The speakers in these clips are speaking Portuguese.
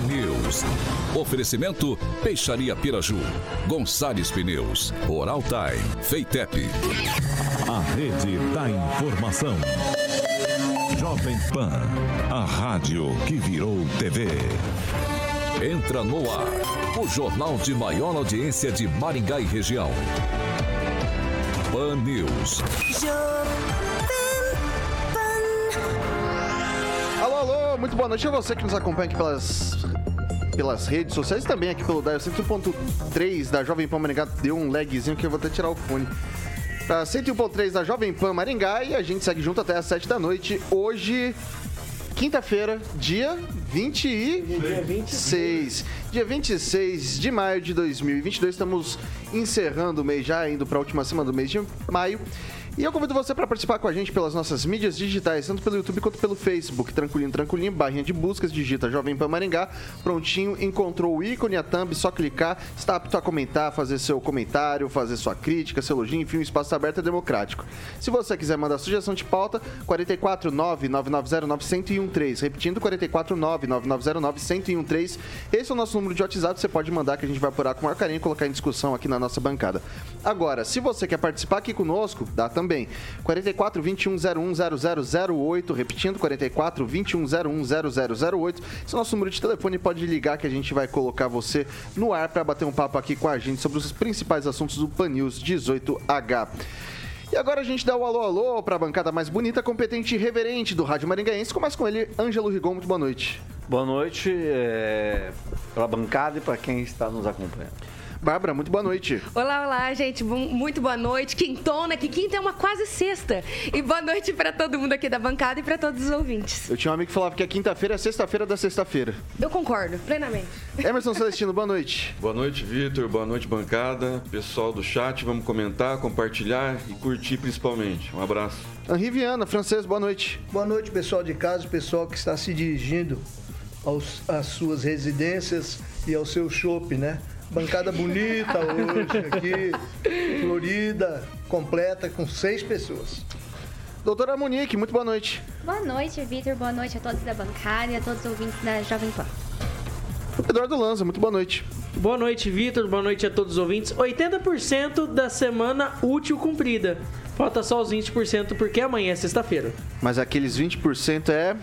Pan News. Oferecimento Peixaria Piraju, Gonçalves Pneus, Oral Time, Feitep. A rede da informação. Jovem Pan, a rádio que virou TV. Entra no ar, o jornal de maior audiência de Maringá e região. Pan News. Muito boa noite a você que nos acompanha aqui pelas, pelas redes sociais e também aqui pelo Dial 101.3 da Jovem Pan Maringá. Deu um lagzinho que eu vou até tirar o fone. Pra 101.3 da Jovem Pan Maringá e a gente segue junto até às 7 da noite. Hoje, quinta-feira, dia 26. Dia 26 de maio de 2022. Estamos encerrando o mês já, indo para a última semana do mês de maio. E eu convido você para participar com a gente pelas nossas mídias digitais, tanto pelo YouTube quanto pelo Facebook. Tranquilinho, tranquilinho, barrinha de buscas, digita Jovem Pan Maringá. Prontinho, encontrou o ícone, a thumb, só clicar. Está apto a comentar, fazer seu comentário, fazer sua crítica, seu elogio, enfim, o espaço aberto e democrático. Se você quiser mandar sugestão de pauta, 449-9909-1013. Repetindo, 449-9909-1013. Esse é o nosso número de WhatsApp, você pode mandar que a gente vai apurar com o maior carinho e colocar em discussão aqui na nossa bancada. Agora, se você quer participar aqui conosco, dá também. 44 21 01 0008, repetindo, 44 21 01 0008. Esse é o nosso número de telefone, pode ligar que a gente vai colocar você no ar para bater um papo aqui com a gente sobre os principais assuntos do Pan News 18H. E agora a gente dá o alô alô para a bancada mais bonita, competente e reverente do Rádio Maringaense. Começa com ele, Ângelo Rigon, muito boa noite. Boa noite é, para a bancada e para quem está nos acompanhando. Bárbara, muito boa noite. Olá, olá, gente. Muito boa noite. Quintona, que quinta é uma quase sexta. E boa noite para todo mundo aqui da bancada e para todos os ouvintes. Eu tinha um amigo que falava que a quinta-feira é sexta-feira da sexta-feira. Eu concordo, plenamente. Emerson Celestino, boa noite. Boa noite, Vitor. Boa noite, bancada. Pessoal do chat, vamos comentar, compartilhar e curtir principalmente. Um abraço. Henri Viana, francês, boa noite. Boa noite, pessoal de casa, pessoal que está se dirigindo aos, às suas residências e ao seu shopping, né? Bancada bonita hoje aqui, florida, completa, com seis pessoas. Doutora Monique, muito boa noite. Boa noite, Vitor. Boa noite a todos da bancada e a todos os ouvintes da Jovem Pan. Eduardo Lanza, muito boa noite. Boa noite, Vitor. Boa noite a todos os ouvintes. 80% da semana útil cumprida. Falta só os 20% porque amanhã é sexta-feira. Mas aqueles 20% é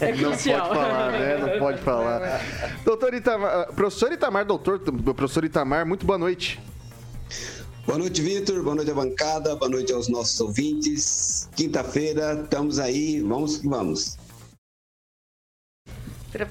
é não pode falar, né? Não pode falar. Doutor Itamar, professor Itamar, doutor, professor Itamar, muito boa noite. Boa noite, Vitor. Boa noite à bancada. Boa noite aos nossos ouvintes. Quinta-feira, estamos aí. Vamos que vamos.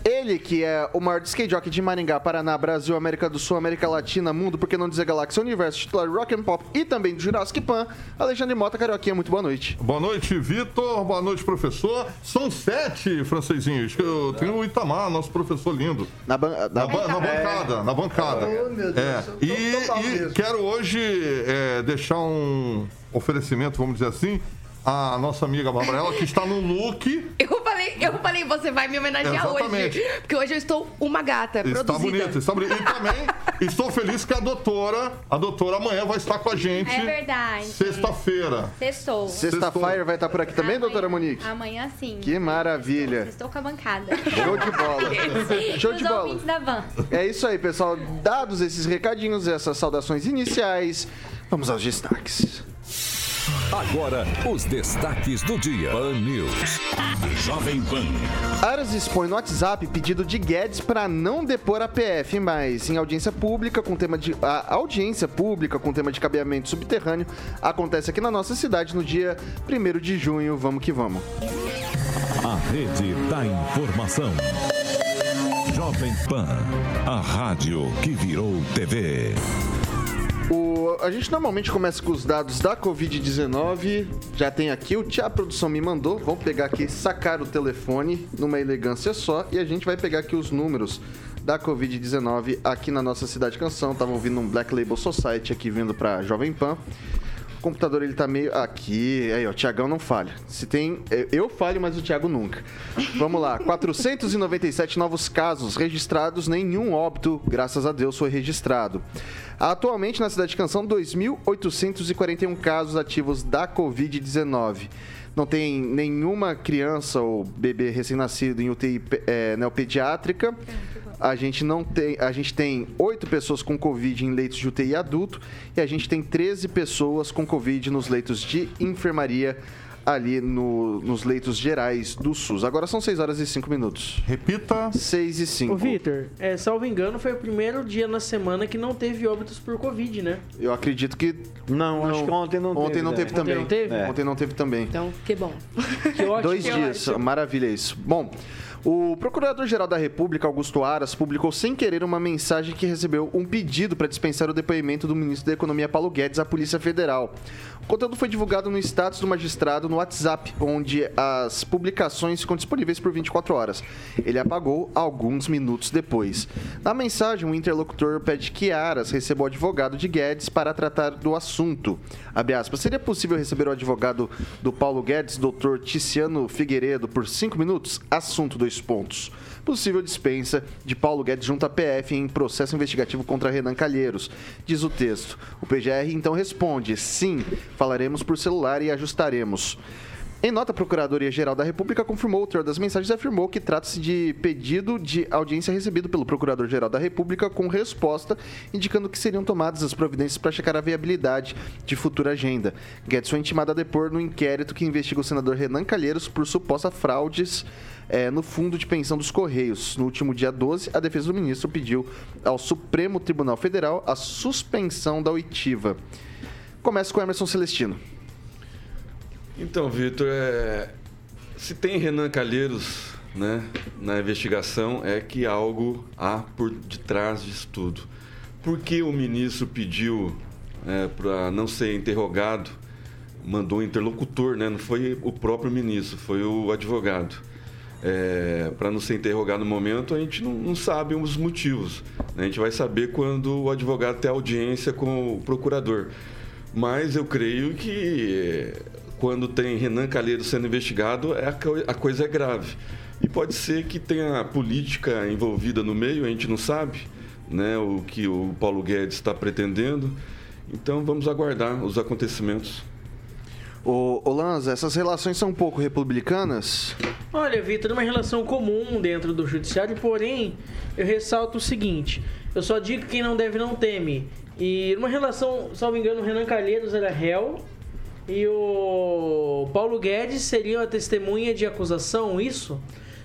Ele que é o maior skate jockey de Maringá, Paraná, Brasil, América do Sul, América Latina, Mundo, por que não dizer Galáxia, Universo, titular Rock and Pop e também do Jurassic Pan, Alexandre Mota, Carioquinha, muito boa noite. Boa noite, Vitor, boa noite, professor. São sete francesinhos, eu tenho o Itamar, nosso professor lindo. Na, ban na, na, ba na bancada, na bancada. Oh, meu Deus, é. E, e quero hoje é, deixar um oferecimento, vamos dizer assim, a nossa amiga Bárbara, que está no look. Eu falei, eu falei, você vai me homenagear Exatamente. hoje. Porque hoje eu estou uma gata. Está produzida. bonito, está bonito. E também estou feliz que a doutora, a doutora amanhã vai estar com a gente. É verdade. Sexta-feira. Sextou. Sexta-feira vai estar por aqui também, Amanhã- doutora Monique? Amanhã sim. Que maravilha. Estou com a bancada. Show de bola. Show de bola. da van. É isso aí, pessoal. Dados esses recadinhos, essas saudações iniciais, vamos aos destaques. Agora, os destaques do dia. Pan News. Jovem Pan. Aras expõe no WhatsApp pedido de Guedes para não depor a PF, mas em audiência pública com tema de a audiência pública com tema de cabeamento subterrâneo acontece aqui na nossa cidade no dia 1 de junho. Vamos que vamos. A rede da informação. Jovem Pan. A rádio que virou TV. O, a gente normalmente começa com os dados da Covid-19. Já tem aqui, o Tia Produção me mandou. Vamos pegar aqui, sacar o telefone numa elegância só e a gente vai pegar aqui os números da Covid-19 aqui na nossa cidade canção. Tava ouvindo um Black Label Society aqui vindo pra Jovem Pan. O computador ele tá meio aqui, aí ó, o Tiagão não falha. Se tem, eu falho, mas o Thiago nunca. Vamos lá, 497 novos casos registrados, nenhum óbito, graças a Deus, foi registrado. Atualmente na cidade de Canção, 2.841 casos ativos da Covid-19 não tem nenhuma criança ou bebê recém-nascido em UTI é, neopediátrica. A gente não tem, a gente tem oito pessoas com Covid em leitos de UTI adulto e a gente tem 13 pessoas com Covid nos leitos de enfermaria ali no, nos leitos gerais do SUS. Agora são 6 horas e 5 minutos. Repita. 6 e 5. Ô, Vitor, é, salvo engano, foi o primeiro dia na semana que não teve óbitos por Covid, né? Eu acredito que. Não, acho que ontem não ontem teve. Não né? teve também. Ontem não teve? É. Ontem não teve também. Então, que bom. Que ótimo. Dois que dias, ótimo. maravilha isso. Bom, o Procurador-Geral da República, Augusto Aras, publicou sem querer uma mensagem que recebeu um pedido para dispensar o depoimento do ministro da Economia, Paulo Guedes, à Polícia Federal. O conteúdo foi divulgado no status do magistrado no WhatsApp, onde as publicações ficam disponíveis por 24 horas. Ele apagou alguns minutos depois. Na mensagem, o interlocutor pede que Aras receba o advogado de Guedes para tratar do assunto. Aspas, seria possível receber o advogado do Paulo Guedes, doutor Ticiano Figueiredo, por cinco minutos? Assunto, dois pontos. Possível dispensa de Paulo Guedes junto à PF em processo investigativo contra Renan Calheiros, diz o texto. O PGR então responde: sim, falaremos por celular e ajustaremos. Em nota, a Procuradoria-Geral da República confirmou o teor das mensagens e afirmou que trata-se de pedido de audiência recebido pelo Procurador-Geral da República com resposta, indicando que seriam tomadas as providências para checar a viabilidade de futura agenda. Guedes foi intimado a depor no inquérito que investiga o senador Renan Calheiros por suposta fraudes eh, no fundo de pensão dos Correios. No último dia 12, a defesa do ministro pediu ao Supremo Tribunal Federal a suspensão da oitiva. Começa com Emerson Celestino. Então, Vitor, é... se tem Renan Calheiros né, na investigação, é que algo há por detrás disso tudo. Por que o ministro pediu é, para não ser interrogado, mandou um interlocutor, né? não foi o próprio ministro, foi o advogado. É, para não ser interrogado no momento, a gente não, não sabe os motivos. né? A gente vai saber quando o advogado tem audiência com o procurador. Mas eu creio que é, quando tem Renan Calheiros sendo investigado, é a coisa é grave. E pode ser que tenha política envolvida no meio, a gente não sabe né, o que o Paulo Guedes está pretendendo. Então vamos aguardar os acontecimentos. Ô, ô Lanza, essas relações são um pouco republicanas? Olha, Vitor, uma relação comum dentro do judiciário, porém, eu ressalto o seguinte: eu só digo que quem não deve não teme. E numa relação, salvo engano, o Renan Calheiros era réu e o Paulo Guedes seria uma testemunha de acusação, isso?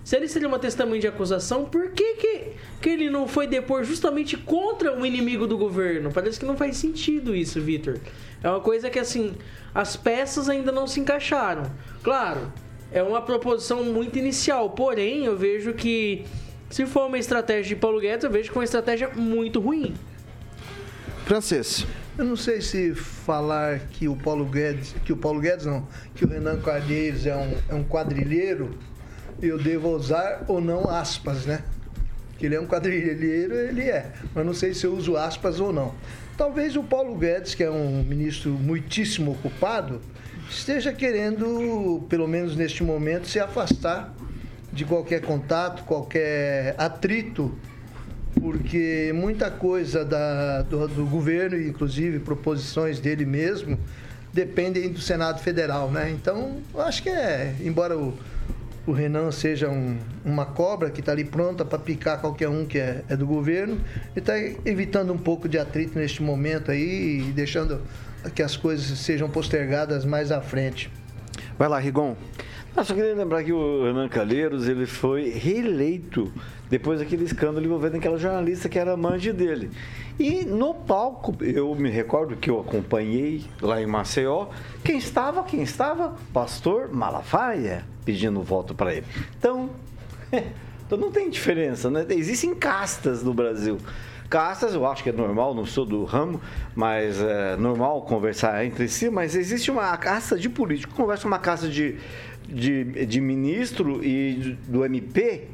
Se ele seria uma testemunha de acusação, por que, que, que ele não foi depor justamente contra o inimigo do governo? Parece que não faz sentido isso, Vitor. É uma coisa que, assim, as peças ainda não se encaixaram. Claro, é uma proposição muito inicial, porém, eu vejo que se for uma estratégia de Paulo Guedes, eu vejo que é uma estratégia muito ruim. Francês. Eu não sei se falar que o Paulo Guedes, que o Paulo Guedes não, que o Renan Calheiros é um, é um quadrilheiro, eu devo usar ou não aspas, né? Que ele é um quadrilheiro, ele é. Mas não sei se eu uso aspas ou não. Talvez o Paulo Guedes, que é um ministro muitíssimo ocupado, esteja querendo, pelo menos neste momento, se afastar de qualquer contato, qualquer atrito porque muita coisa da, do, do governo, inclusive proposições dele mesmo, dependem do Senado Federal, né? Então, acho que é, embora o, o Renan seja um- uma cobra que está ali pronta para picar qualquer um que é, é do governo, ele está evitando um pouco de atrito neste momento aí e deixando que as coisas sejam postergadas mais à frente. Vai lá, Rigon. Eu só queria lembrar que o Renan Calheiros ele foi reeleito depois daquele escândalo envolvendo aquela jornalista que era amante dele. E no palco, eu me recordo que eu acompanhei lá em Maceió, quem estava, quem estava? Pastor Malafaia, pedindo voto para ele. Então, então não tem diferença, né? Existem castas no Brasil. Castas, eu acho que é normal, não sou do ramo, mas é normal conversar entre si, mas existe uma casta de político, conversa uma casta de, de, de ministro e do MP,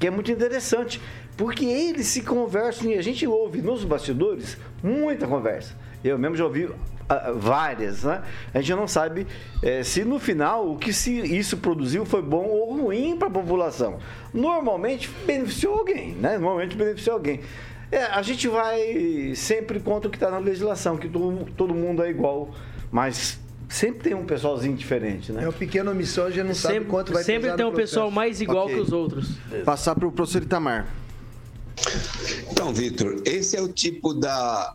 que é muito interessante. Porque eles se conversam e a gente ouve nos bastidores muita conversa. Eu mesmo já ouvi ah, várias, né? A gente não sabe é, se no final o que se isso produziu foi bom ou ruim para a população. Normalmente beneficiou alguém, né? Normalmente beneficiou alguém. É, a gente vai sempre contra o que está na legislação, que todo, todo mundo é igual, mas sempre tem um pessoalzinho diferente, né? É uma pequena omissão, a gente não sempre, sabe quanto vai Sempre tem um pessoal mais igual Okay. que os outros. Passar para o professor Itamar. Então, Vitor, esse é o tipo da,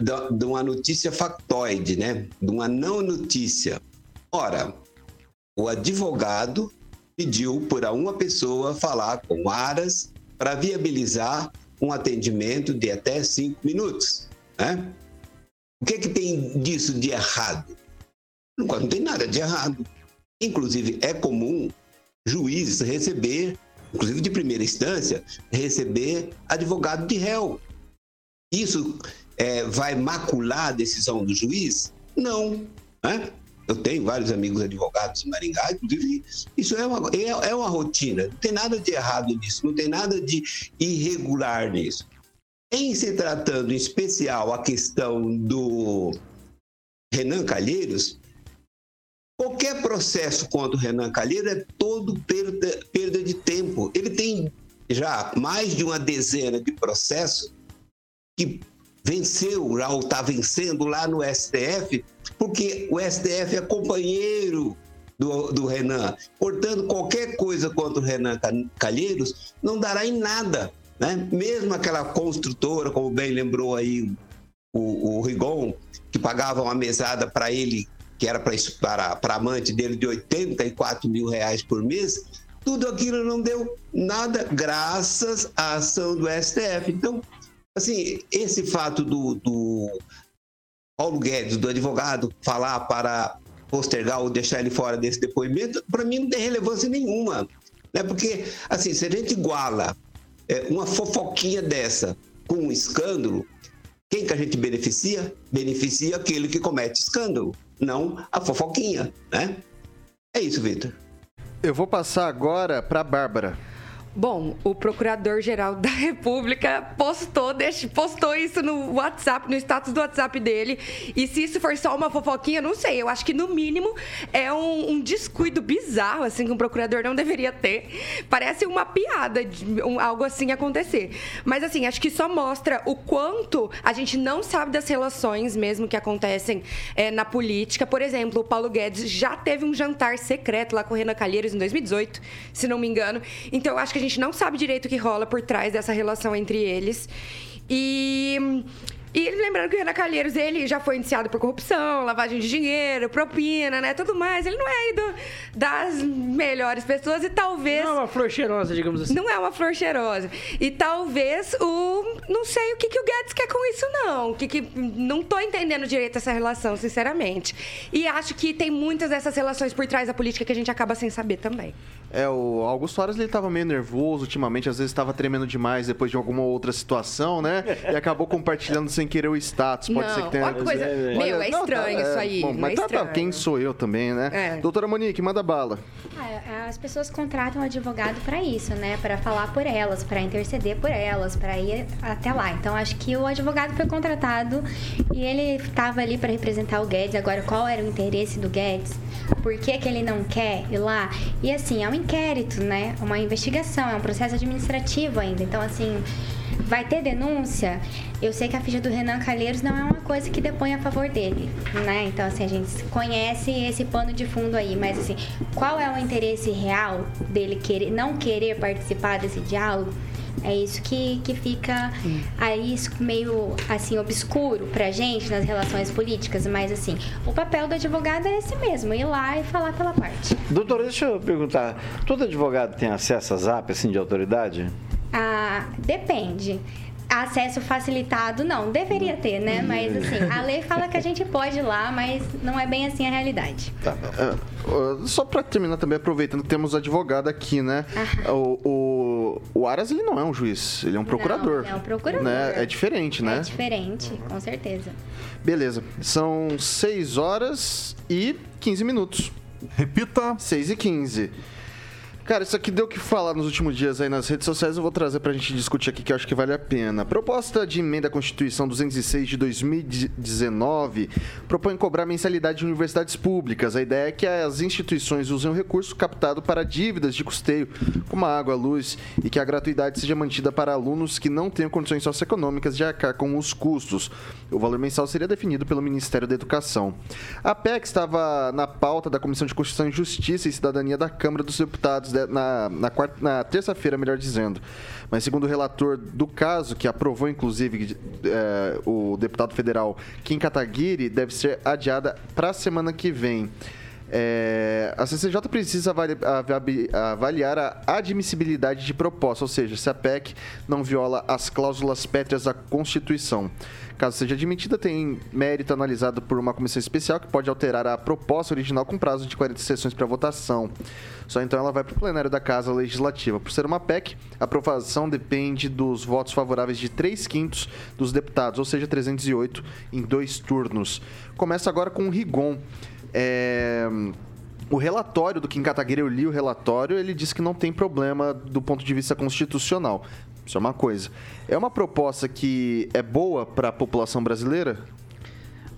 da- de uma notícia factoide, né? De uma não notícia. Ora, o advogado pediu para uma pessoa falar com Aras para viabilizar um atendimento de até cinco minutos, né? O que, que tem disso de errado? Não, não tem nada de errado. Inclusive, é comum juízes receber, inclusive de primeira instância, receber advogado de réu. Isso é, vai macular a decisão do juiz? Não. Né? Eu tenho vários amigos advogados em Maringá, inclusive isso é uma, é, é uma rotina. Não tem nada de errado nisso, não tem nada de irregular nisso. Em se tratando em especial a questão do Renan Calheiros, qualquer processo contra o Renan Calheiros é todo perda, perda de tempo. Ele tem já mais de uma dezena de processos que venceu, ou está vencendo lá no STF, porque o STF é companheiro do, do Renan. Portanto, qualquer coisa contra o Renan Calheiros não dará em nada. Né? Mesmo aquela construtora, como bem lembrou aí o, o Rigon, que pagava uma mesada para ele, que era para a amante dele, de 84 mil reais por mês, tudo aquilo não deu nada graças à ação do STF. Então, assim, esse fato do, do Paulo Guedes, do advogado, falar para postergar ou deixar ele fora desse depoimento, para mim não tem relevância nenhuma. Né? Porque, assim, se a gente iguala é, uma fofoquinha dessa com um escândalo, quem que a gente beneficia? Beneficia aquele que comete escândalo, não a fofoquinha, né? É isso, Vitor. Eu vou passar agora para Bárbara. Bom, o Procurador-Geral da República postou, postou isso no WhatsApp, no status do WhatsApp dele. E se isso for só uma fofoquinha, não sei. Eu acho que, no mínimo, é um, um descuido bizarro, assim, que um procurador não deveria ter. Parece uma piada de um- algo assim acontecer. Mas, assim, acho que só mostra o quanto a gente não sabe das relações mesmo que acontecem é, na política. Por exemplo, o Paulo Guedes já teve um jantar secreto lá com o Renan Calheiros em 2018, se não me engano. Então, eu acho que gente não sabe direito o que rola por trás dessa relação entre eles. E. E lembrando que o Renan Calheiros, ele já foi indiciado por corrupção, lavagem de dinheiro, propina, né? Tudo mais. Ele não é aí do- das melhores pessoas e talvez. Não é uma flor cheirosa, digamos assim. Não é uma flor cheirosa. E talvez o. Não sei o que, que o Guedes quer com isso, não. O que que, não tô entendendo direito essa relação, sinceramente. E acho que tem muitas dessas relações por trás da política que a gente acaba sem saber também. É, o Augusto Aras, ele tava meio nervoso ultimamente, às vezes estava tremendo demais depois de alguma outra situação, né? E acabou compartilhando sem querer o status. Pode Não, ser que tenha... que coisa- meu, é estranho isso aí, Bom, não mas é tá, tá, quem sou eu também, né? É. Doutora Monique, manda bala. Ah, As pessoas contratam um advogado para isso, né? Para falar por elas, para interceder por elas, para ir até lá. Então acho que o advogado foi contratado e ele estava ali para representar o Guedes. Agora, qual era o interesse do Guedes? Por que, que ele não quer ir lá? E assim, é um inquérito, né? Uma investigação, é um processo administrativo ainda. Então, assim, vai ter denúncia. Eu sei que a ficha do Renan Calheiros não é uma coisa que depõe a favor dele, né? Então, assim, a gente conhece esse pano de fundo aí, mas assim, qual é o interesse real dele querer, não querer participar desse diálogo? É isso que, que fica aí meio assim obscuro pra gente nas relações políticas, mas assim, o papel do advogado é esse mesmo, ir lá e falar pela parte. Doutora, deixa eu perguntar. Todo advogado tem acesso a zap, assim, de autoridade? Ah, depende. Acesso facilitado, não, deveria ter, né? Mas assim, a lei fala que a gente pode ir lá, mas não é bem assim a realidade. Tá. Uh, só pra terminar também, aproveitando que temos advogado aqui, né? O, o, o Aras, ele não é um juiz, ele é um procurador. Não, é um procurador. Né? É diferente, né? É diferente, com certeza. Beleza. São 6 horas e 15 minutos. Repita. 6 e 15. Cara, isso aqui deu o que falar nos últimos dias aí nas redes sociais. Eu vou trazer pra gente discutir aqui que eu acho que vale a pena. Proposta de emenda à Constituição 206 de 2019 propõe cobrar mensalidade de universidades públicas. A ideia é que as instituições usem o recurso captado para dívidas de custeio, como a água, a luz, e que a gratuidade seja mantida para alunos que não tenham condições socioeconômicas de arcar com os custos. O valor mensal seria definido pelo Ministério da Educação. A PEC estava na pauta da Comissão de Constituição e Justiça e Cidadania da Câmara dos Deputados na, na, na terça-feira, melhor dizendo. Mas segundo o relator do caso, que aprovou inclusive é, o deputado federal Kim Kataguiri, deve ser adiada para a semana que vem. É, a CCJ precisa avaliar a admissibilidade de proposta, ou seja, se a PEC não viola as cláusulas pétreas da Constituição. Caso seja admitida, tem mérito analisado por uma comissão especial que pode alterar a proposta original com prazo de 40 sessões para votação. Só então ela vai para o plenário da Casa Legislativa. Por ser uma PEC, a aprovação depende dos votos favoráveis de 3 quintos dos deputados, ou seja, 308 em dois turnos. Começa agora com o Rigon. É... O relatório do Kim Kataguiri, eu li o relatório, ele disse que não tem problema do ponto de vista constitucional. Isso é uma coisa. É uma proposta que é boa para a população brasileira?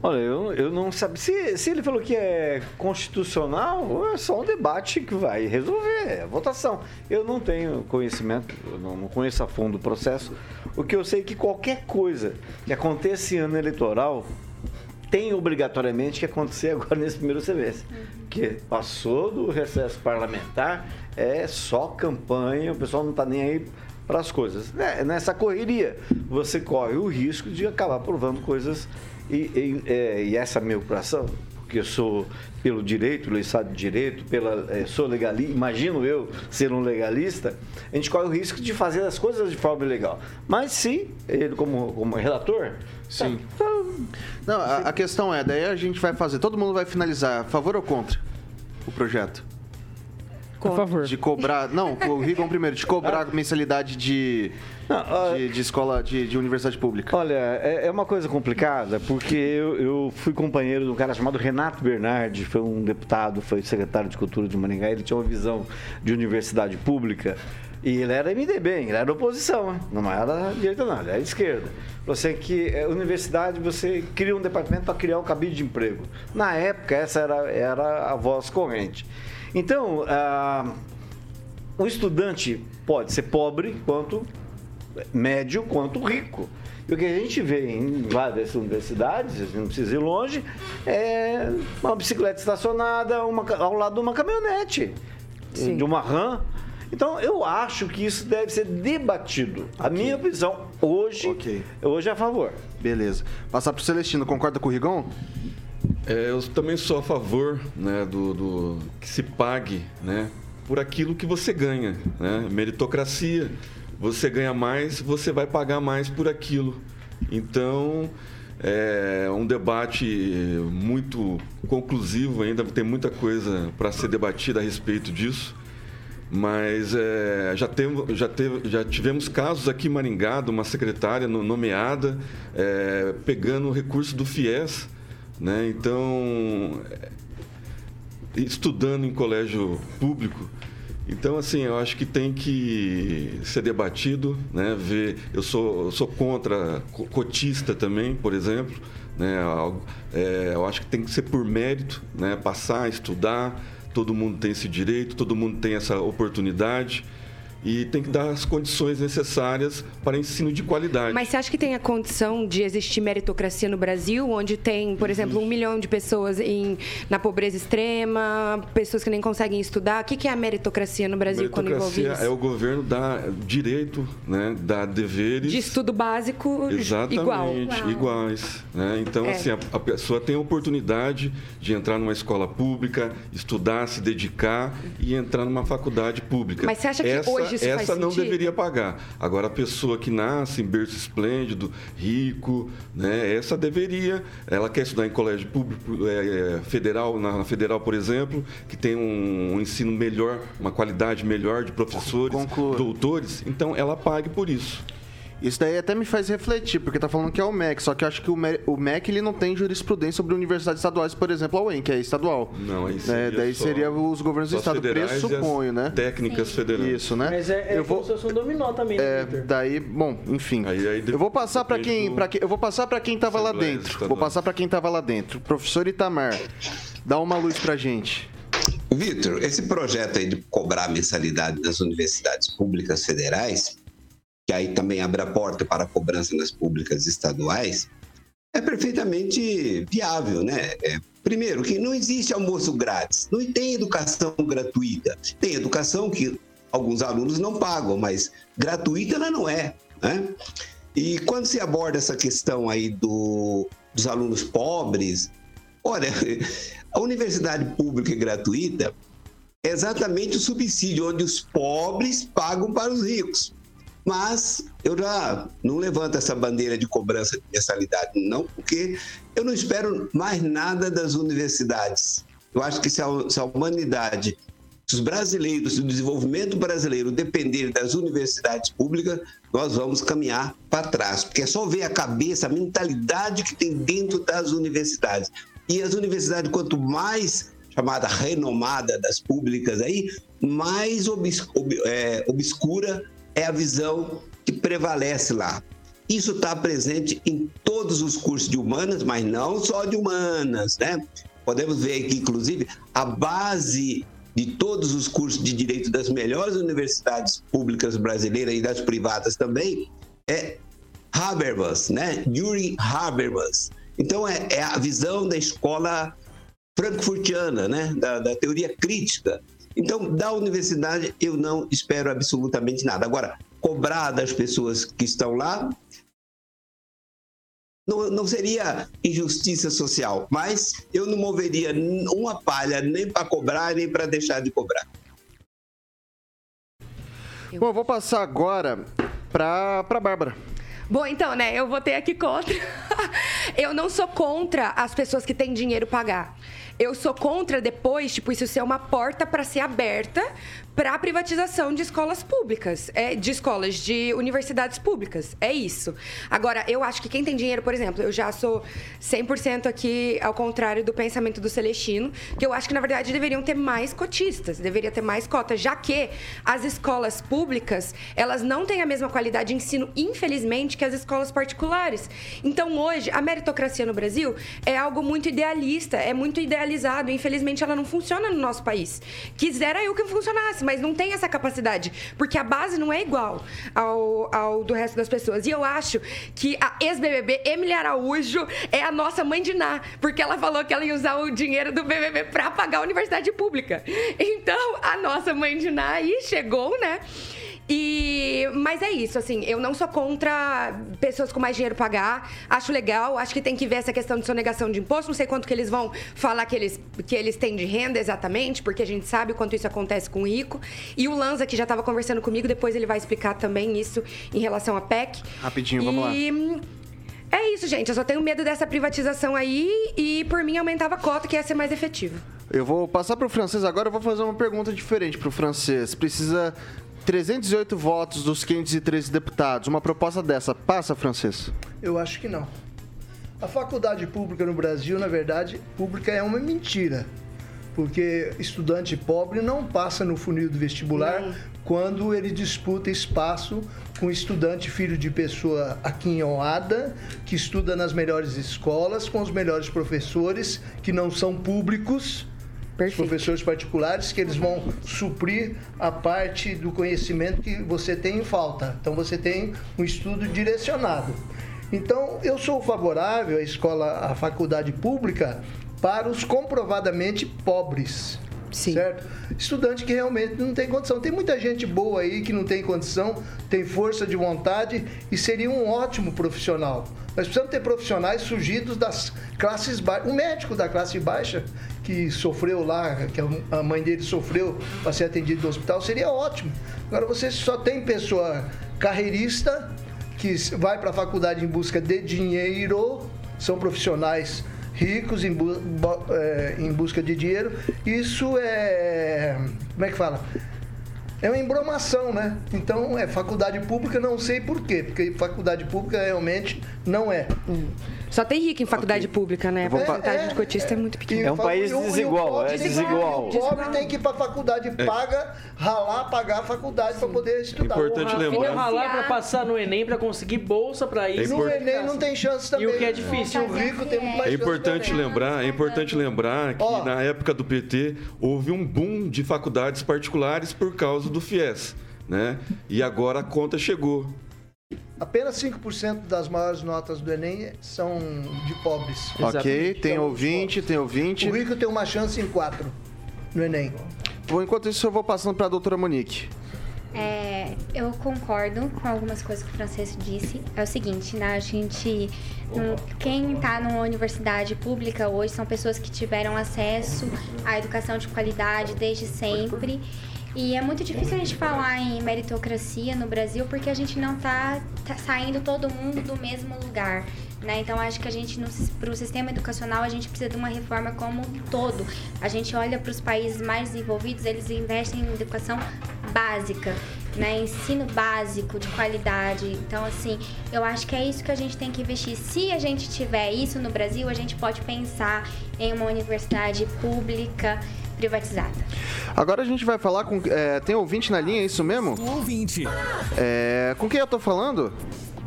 Olha, eu, eu não sabe. Se, se ele falou que é constitucional, é só um debate que vai resolver, é votação. Eu não tenho conhecimento, não, não conheço a fundo o processo. O que eu sei é que qualquer coisa que aconteça em ano eleitoral tem obrigatoriamente que acontecer agora nesse primeiro semestre. Porque passou do recesso parlamentar, é só campanha, o pessoal não está nem aí para as coisas. Né, nessa correria, você corre o risco de acabar provando coisas. E, e, é, e essa minha preocupação, porque eu sou pelo direito, pelo Estado de Direito, pela, é, sou legalista, imagino eu ser um legalista, a gente corre o risco de fazer as coisas de forma ilegal. Mas se ele, como, como relator, Sim. Tá, tá, Não, a, a, questão é, daí a gente vai fazer, todo mundo vai finalizar, a favor ou contra o projeto? Por favor. De cobrar. Não, o Rigon primeiro, de cobrar mensalidade de. de, de, escola, de, de, universidade pública? Olha, é, é, uma coisa complicada, porque eu, eu, fui companheiro de um cara chamado Renato Bernardi, foi um deputado, foi secretário de Cultura de Maringá, ele tinha uma visão de universidade pública. E ele era MDB, ele era oposição, não era direita não, ele era esquerda. Você que é, universidade, você cria um departamento para criar um cabide de emprego. Na época, essa era, era a voz corrente. Então, ah, o estudante pode ser pobre quanto médio quanto rico. E o que a gente vê em várias universidades, não precisa ir longe, é uma bicicleta estacionada uma, ao lado de uma caminhonete, Sim. de uma RAM. Então, eu acho que isso deve ser debatido. Okay. A minha visão hoje, okay. hoje é a favor. Beleza. Passar para o Celestino, concorda com o Rigon? É, eu também sou a favor né, do, do, que se pague né, por aquilo que você ganha. Né? Meritocracia. Você ganha mais, você vai pagar mais por aquilo. Então, é um debate muito conclusivo ainda, tem muita coisa para ser debatida a respeito disso. Mas é, já, tem, já, teve, já tivemos casos aqui em Maringá, de uma secretária nomeada, é, pegando o recurso do FIES né? Então, estudando em colégio público, então, assim, eu acho que tem que ser debatido, né? Ver, eu sou, eu sou contra cotista também, por exemplo, né? É, eu acho que tem que ser por mérito, né? Passar, estudar, todo mundo tem esse direito, todo mundo tem essa oportunidade e tem que dar as condições necessárias para ensino de qualidade. Mas você acha que tem a condição de existir meritocracia no Brasil, onde tem, por exemplo, um milhão de pessoas em, na pobreza extrema, pessoas que nem conseguem estudar? O que é a meritocracia no Brasil quando envolve isso? é o governo dar direito, né, dar deveres... De estudo básico Exatamente, igual. iguais. Né? Então, é. assim, a, a pessoa tem a oportunidade de entrar numa escola pública, estudar, se dedicar e entrar numa faculdade pública. Mas você acha que Essa hoje isso essa não sentido? deveria pagar. Agora, a pessoa que nasce em berço esplêndido, rico, né, essa deveria. Ela quer estudar em colégio público é, é federal, na federal, por exemplo, que tem um, um ensino melhor, uma qualidade melhor de professores, Conclua. doutores, então ela pague por isso. Isso daí até me faz refletir, porque tá falando que é o MEC, só que eu acho que o MEC, o MEC ele não tem jurisprudência sobre universidades estaduais, por exemplo, a UEM, que é estadual. Não, aí É, seria daí só- seria os governos do estado, e pressuponho, né? Técnicas federais. Isso, né? Mas é, é eu vou, como se fosse um dominó também, né, é, daí, bom, enfim. Aí- aí eu vou passar pra depende quem, do- pra quem, eu vou passar para quem tava lá dentro. estaduais. Vou passar pra quem tava lá dentro. Professor Itamar, dá uma luz pra gente. Vitor, esse projeto aí de cobrar mensalidade das universidades públicas federais, que aí também abre a porta para a cobrança nas públicas estaduais, é perfeitamente viável, né? É, primeiro, que não existe almoço grátis, não tem educação gratuita. Tem educação que alguns alunos não pagam, mas gratuita ela não é, né? E quando se aborda essa questão aí do, dos alunos pobres, olha, a universidade pública e gratuita é exatamente o subsídio onde os pobres pagam para os ricos. Mas eu já não levanto essa bandeira de cobrança de mensalidade, não, porque eu não espero mais nada das universidades. Eu acho que se a, se a humanidade, se os brasileiros, se o desenvolvimento brasileiro depender das universidades públicas, nós vamos caminhar para trás. Porque é só ver a cabeça, a mentalidade que tem dentro das universidades. E as universidades, quanto mais chamada renomada das públicas aí, mais obs- ob- é, obscura é a visão que prevalece lá. Isso está presente em todos os cursos de humanas, mas não só de humanas, né? Podemos ver aqui, inclusive, a base de todos os cursos de direito das melhores universidades públicas brasileiras e das privadas também é Habermas, né? Yuri Habermas. Então é, é a visão da escola frankfurtiana, né? Da, da teoria crítica. Então, da universidade, eu não espero absolutamente nada. Agora, cobrar das pessoas que estão lá não, não seria injustiça social, mas eu não moveria uma palha nem para cobrar, nem para deixar de cobrar. Bom, eu vou passar agora pra, pra Bárbara. Bom, então, né, eu votei aqui contra. eu não sou contra as pessoas que têm dinheiro pagar. Eu sou contra depois, tipo, isso ser uma porta para ser aberta para a privatização de escolas públicas, é, de escolas, de universidades públicas. É isso. Agora, eu acho que quem tem dinheiro, por exemplo, eu já sou 100% aqui ao contrário do pensamento do Celestino, que eu acho que, na verdade, deveriam ter mais cotistas, deveria ter mais cotas, já que as escolas públicas, elas não têm a mesma qualidade de ensino, infelizmente, que as escolas particulares. Então, hoje, a meritocracia no Brasil é algo muito idealista, é muito idealizado. Infelizmente, ela não funciona no nosso país. Quisera eu que funcionasse, mas não tem essa capacidade, porque a base não é igual ao, ao do resto das pessoas. E eu acho que a ex-BBB, Emily Araújo, é a nossa mãe de Ná, porque ela falou que ela ia usar o dinheiro do BBB para pagar a universidade pública. Então, a nossa mãe de Ná aí chegou, né? E, mas é isso, assim, eu não sou contra pessoas com mais dinheiro pagar. Acho legal, acho que tem que ver essa questão de sonegação de imposto. Não sei quanto que eles vão falar que eles, que eles têm de renda exatamente, porque a gente sabe o quanto isso acontece com o rico. E o Lanza, que já estava conversando comigo, depois ele vai explicar também isso em relação à PEC. Rapidinho, vamos lá. E é isso, gente. Eu só tenho medo dessa privatização aí e, por mim, aumentava a cota, que ia ser mais efetivo. Eu vou passar pro francês agora, eu vou fazer uma pergunta diferente pro francês. Precisa 308 votos dos 513 deputados. Uma proposta dessa passa, francês? Eu acho que não. A faculdade pública no Brasil, na verdade, pública é uma mentira. Porque estudante pobre não passa no funil do vestibular quando ele disputa espaço com estudante filho de pessoa aquinhoada, que estuda nas melhores escolas, com os melhores professores, que não são públicos, os professores particulares, que eles vão suprir a parte do conhecimento que você tem em falta. Então você tem um estudo direcionado. Então eu sou favorável à escola, à faculdade pública para os comprovadamente pobres. Certo? Estudante que realmente não tem condição. Tem muita gente boa aí que não tem condição, tem força de vontade e seria um ótimo profissional. Nós precisamos ter profissionais surgidos das classes baixas. Um médico da classe baixa que sofreu lá, que a mãe dele sofreu para ser atendido no hospital, seria ótimo. Agora você só tem pessoa carreirista que vai para a faculdade em busca de dinheiro, são profissionais ricos em, bu é, em, busca de dinheiro. Isso é. Como é que fala? é uma embromação, né? Então é faculdade pública, não sei por quê, porque faculdade pública realmente não é. Hum. Só tem rico em faculdade okay. pública, né? A porcentagem é, de cotista é, é, muito pequena. É um país desigual, é desigual. O pobre tem que ir para faculdade, é. paga, ralar, pagar a faculdade para poder estudar. Importante lembrar. ralar para passar no Enem, para conseguir bolsa para ir. No Enem não tem chance também. E o que é difícil. O rico tem muito mais É importante lembrar, é importante lembrar que na época do PT houve um boom de faculdades particulares por causa do FIES, né? E agora a conta chegou. Apenas 5% das maiores notas do Enem são de pobres. Ok, tem ouvinte, tem ouvinte. O rico tem uma chance em 4 no Enem. Bom, enquanto isso, eu vou passando para a doutora Monique. É, eu concordo com algumas coisas que o Francisco disse. É o seguinte, né? A gente. Quem está numa universidade pública hoje são pessoas que tiveram acesso à educação de qualidade desde sempre. E é muito difícil a gente falar em meritocracia no Brasil porque a gente não está tá saindo todo mundo do mesmo lugar. Né? Então acho que a gente para o sistema educacional a gente precisa de uma reforma como um todo. A gente olha para os países mais desenvolvidos, eles investem em educação básica, né? Ensino básico de qualidade. Então assim, eu acho que é isso que a gente tem que investir. Se a gente tiver isso no Brasil, a gente pode pensar em uma universidade pública privatizada. Agora a gente vai falar com. É, tem ouvinte na linha, é isso mesmo? Ouvinte. É, com quem eu tô falando?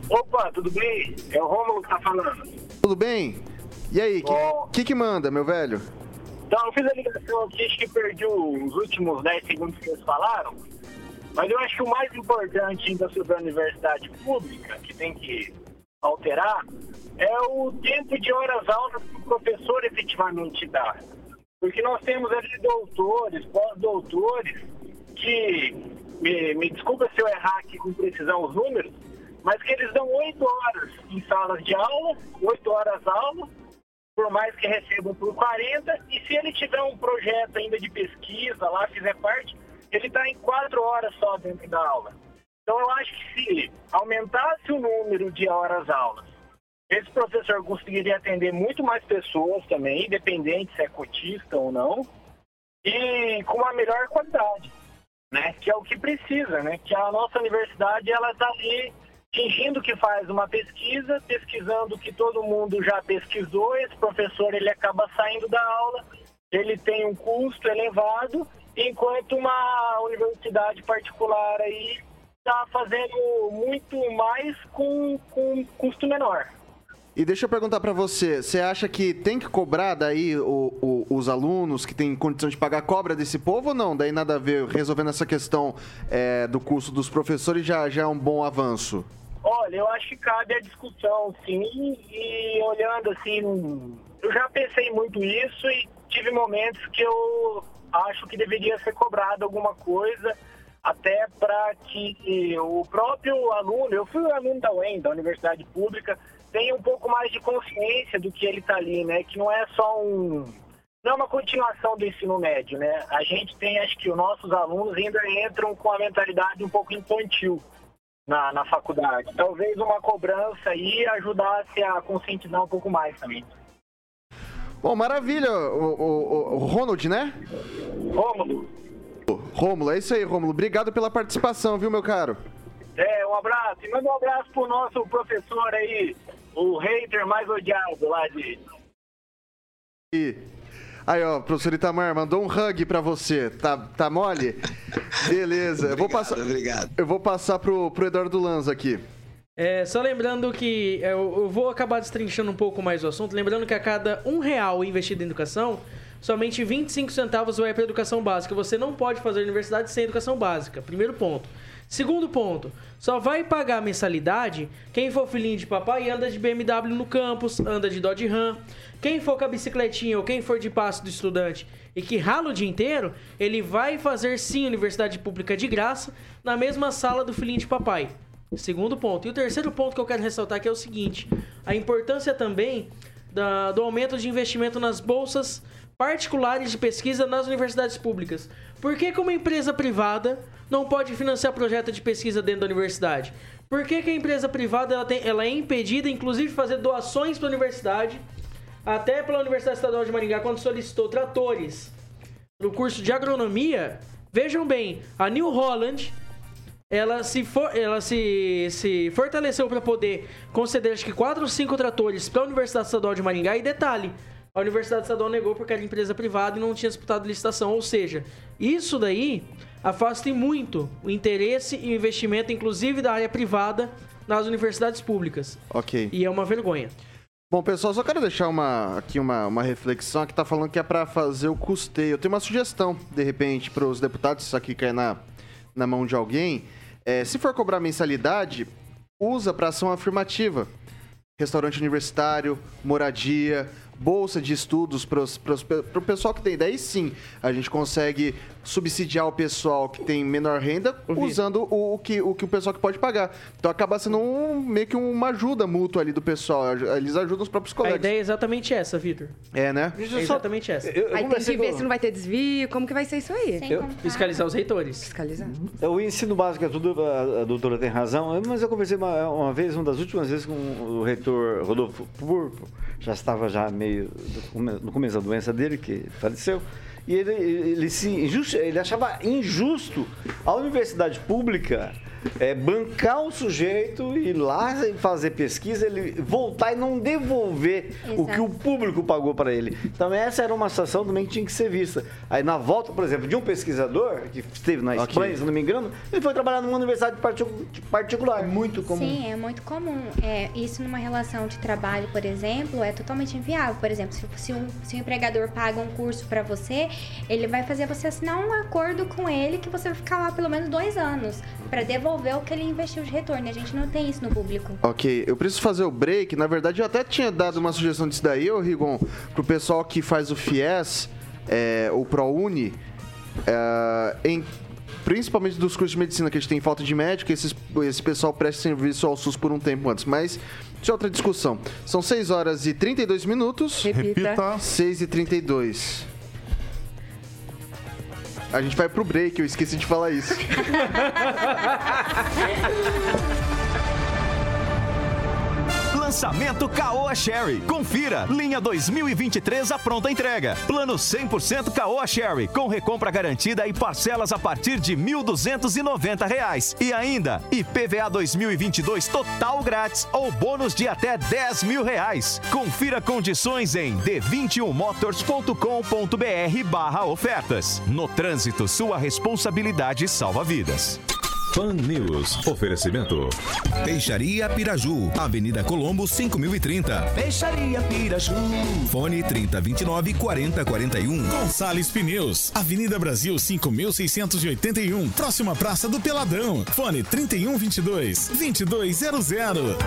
Opa, tudo bem? É o Rômulo que tá falando. Tudo bem? E aí, o que, que, que manda, meu velho? Então, eu fiz a ligação aqui, acho que perdi os últimos 10 segundos que eles falaram. Mas eu acho que o mais importante ainda sobre a universidade pública, que tem que alterar, é o tempo de horas-aulas que o professor efetivamente dá. Porque nós temos ali doutores, pós-doutores, que, me, me desculpa se eu errar aqui com precisão os números, mas que eles dão oito horas em salas de aula, oito horas aula, por mais que recebam por 40, e se ele tiver um projeto ainda de pesquisa lá, fizer parte, ele está em quatro horas só dentro da aula. Então eu acho que se aumentasse o número de horas aulas, esse professor conseguiria atender muito mais pessoas também, independente se é cotista ou não, e com uma melhor qualidade, né? Que é o que precisa, né? Que a nossa universidade ela está ali fingindo que faz uma pesquisa, pesquisando o que todo mundo já pesquisou, esse professor ele acaba saindo da aula, ele tem um custo elevado, enquanto uma universidade particular aí está fazendo muito mais com, com custo menor. E deixa eu perguntar para você, você acha que tem que cobrar daí o, o, os alunos que têm condição de pagar cobra desse povo ou não? Daí nada a ver, resolvendo essa questão é, do custo dos professores já, já é um bom avanço? Olha, eu acho que cabe a discussão, sim, e olhando assim, eu já pensei muito isso e tive momentos que eu acho que deveria ser cobrado alguma coisa, até para que o próprio aluno, eu fui aluno da UEM, da Universidade Pública, tenha um pouco mais de consciência do que ele está ali, né? Que não é só um. Não é uma continuação do ensino médio, né? A gente tem, acho que os nossos alunos ainda entram com a mentalidade um pouco infantil na, na faculdade. Talvez uma cobrança aí ajudasse a conscientizar um pouco mais também. Bom, maravilha, o, o, o Ronald, né? Rômulo. Rômulo, é isso aí, Rômulo. Obrigado pela participação, viu, meu caro? É, um abraço. E manda um abraço pro nosso professor aí, o hater mais odiado lá de. E... Aí, ó, professor Itamar, mandou um hug pra você. Tá, tá mole? Beleza. eu vou passar, obrigado. Eu vou passar pro, pro Eduardo Lanza aqui. É, só lembrando que é, eu, eu vou acabar destrinchando um pouco mais o assunto. Lembrando que a cada um real investido em educação, somente 25 centavos vai para educação básica. Você não pode fazer universidade sem educação básica. Primeiro ponto. Segundo ponto, só vai pagar mensalidade quem for filhinho de papai e anda de BMW no campus, anda de Dodge Ram. Quem for com a bicicletinha ou quem for de passo do estudante e que rala o dia inteiro, ele vai fazer sim universidade pública de graça na mesma sala do filhinho de papai. Segundo ponto. E o terceiro ponto que eu quero ressaltar aqui é o seguinte: a importância também da, do aumento de investimento nas bolsas particulares de pesquisa nas universidades públicas. Por que, que uma empresa privada não pode financiar projeto de pesquisa dentro da universidade? Por que, que a empresa privada ela, tem, ela é impedida, inclusive, de fazer doações para a universidade? Até pela Universidade Estadual de Maringá, quando solicitou tratores no curso de agronomia, Vejam bem, a New Holland ela se, for, ela se, se fortaleceu para poder conceder acho que 4 ou 5 tratores para a Universidade Estadual de Maringá. E detalhe, a Universidade Estadual negou porque era empresa privada e não tinha disputado licitação. Ou seja, isso daí afasta muito o interesse e o investimento, inclusive da área privada, nas universidades públicas. Ok. E é uma vergonha. Bom, pessoal, só quero deixar uma, aqui uma, uma reflexão que tá falando que é para fazer o custeio. Eu tenho uma sugestão, de repente, para os deputados, isso aqui cair na, na mão de alguém. É, se for cobrar mensalidade, usa para ação afirmativa. Restaurante universitário, moradia, bolsa de estudos para o pessoal que tem. Daí sim, a gente consegue subsidiar o pessoal que tem menor renda usando o, o, que, o que o pessoal que pode pagar. Então acaba sendo um, meio que uma ajuda mútua ali do pessoal. Eles ajudam os próprios colegas. A ideia é exatamente essa, Vitor. É, né? É exatamente essa. Eu, eu aí tem que ver com... se não vai ter desvio, como que vai ser isso aí. Eu, fiscalizar os reitores. Fiscalizar. O ensino básico é tudo, a, a doutora tem razão, mas eu conversei uma, uma vez, uma das últimas vezes com o reitor Rodolfo Purpo, já estava já meio no começo da doença dele, que faleceu. E ele, ele, se ele achava injusto a universidade pública é, bancar o sujeito, ir lá fazer pesquisa, ele voltar e não devolver Exato. o que o público pagou para ele. Então essa era uma situação também que tinha que ser vista. Aí na volta, por exemplo, de um pesquisador que esteve na Espanha, okay. se não me engano, ele foi trabalhar numa universidade particular. É muito comum. Sim, é muito comum. É, isso numa relação de trabalho, por exemplo, é totalmente inviável. Por exemplo, se, se, um, se um empregador paga um curso para você, ele vai fazer você assinar um acordo com ele que você vai ficar lá pelo menos dois anos para devolver o que ele investiu de retorno. A gente não tem isso no público. Ok, eu preciso fazer o break. Na verdade, eu até tinha dado uma sugestão disso daí, ô Rigon, pro pessoal que faz o FIES, é, o ProUni, é, em principalmente dos cursos de medicina que a gente tem falta de médico, esses, esse pessoal presta serviço ao SUS por um tempo antes. Mas isso é outra discussão. São 6 horas e 32 minutos. Repita. 6 e 32. A gente vai pro break, eu esqueci de falar isso. Lançamento Caoa Sherry. Confira. Linha 2023 a pronta entrega. Plano 100% Caoa Sherry. Com recompra garantida e parcelas a partir de R$ 1.290. E ainda, IPVA 2022 total grátis ou bônus de até 10 mil reais. Confira condições em d21motors.com.br barra ofertas. No trânsito, sua responsabilidade salva vidas. Pan News. Oferecimento. Peixaria Piraju. Avenida Colombo, 5030. Peixaria Piraju. Fone 3029 4041. Gonçalves Pneus. Avenida Brasil, 5681. Próxima Praça do Peladão. Fone 3122 2200.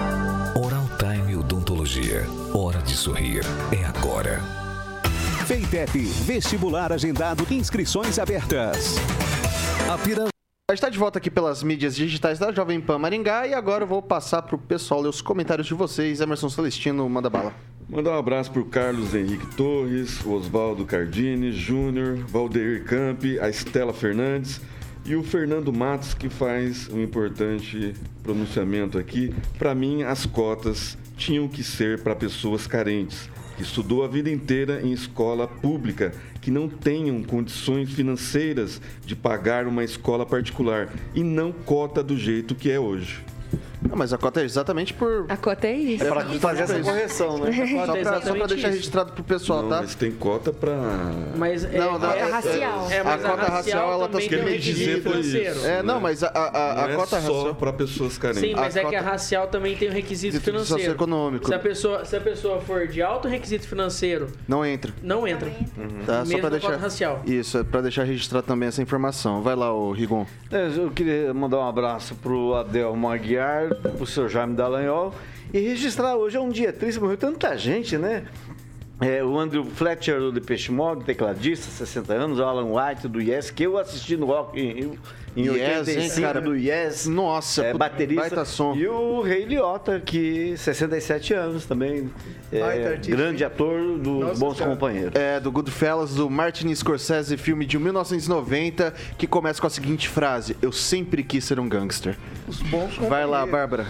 Oral Time Odontologia. Hora de sorrir. É agora. Feitep. Vestibular agendado. Inscrições abertas. A Piraju. A gente está de volta aqui pelas mídias digitais da Jovem Pan Maringá e agora eu vou passar para o pessoal ler os comentários de vocês. Emerson Celestino, manda bala. Mandar um abraço para o Carlos Henrique Torres, Oswaldo Cardini, Júnior, Valdeir Campi, a Estela Fernandes e o Fernando Matos, que faz um importante pronunciamento aqui. Para mim, as cotas tinham que ser para pessoas carentes estudou a vida inteira em escola pública, que não tenham condições financeiras de pagar uma escola particular e não cota do jeito que é hoje. Não, mas a cota é exatamente por. A cota é isso. É para fazer essa correção, né? Só para, só deixar isso. registrado pro pessoal, não, tá? Mas tem cota para. Mas é, não, não, é, é racial. É, a cota a racial, ela tá querendo dizer financeiro. É, não, mas a, a, a, não cota é racial. só para pessoas carentes. Sim, mas a é cota... que a racial também tem o requisito financeiro. socioeconômico. Se a pessoa, se a pessoa for de alto requisito financeiro, não entra. Não entra. Uhum. Tá, Mesmo só para deixar racial. Isso, é para deixar registrado também essa informação. Vai lá, o Rigon. É, eu queria mandar um abraço pro Adel Maguiar, pro seu Jaime Dallagnol e registrar hoje é um dia triste, morreu tanta gente, né? É, o Andrew Fletcher do Depeche Mode, tecladista, 60 anos, o Alan White do Yes, que eu assisti no Rock in Rio em yes, 85 hein, cara, do Yes. Nossa, é, baterista. som. E o Rei Liotta, que 67 anos também, é, grande ator do Nossa, Bons cara. Companheiros. É, do Goodfellas, do Martin Scorsese, filme de 1990, que começa com a seguinte frase: Eu sempre quis ser um gangster. Os bons Vai lá, Bárbara.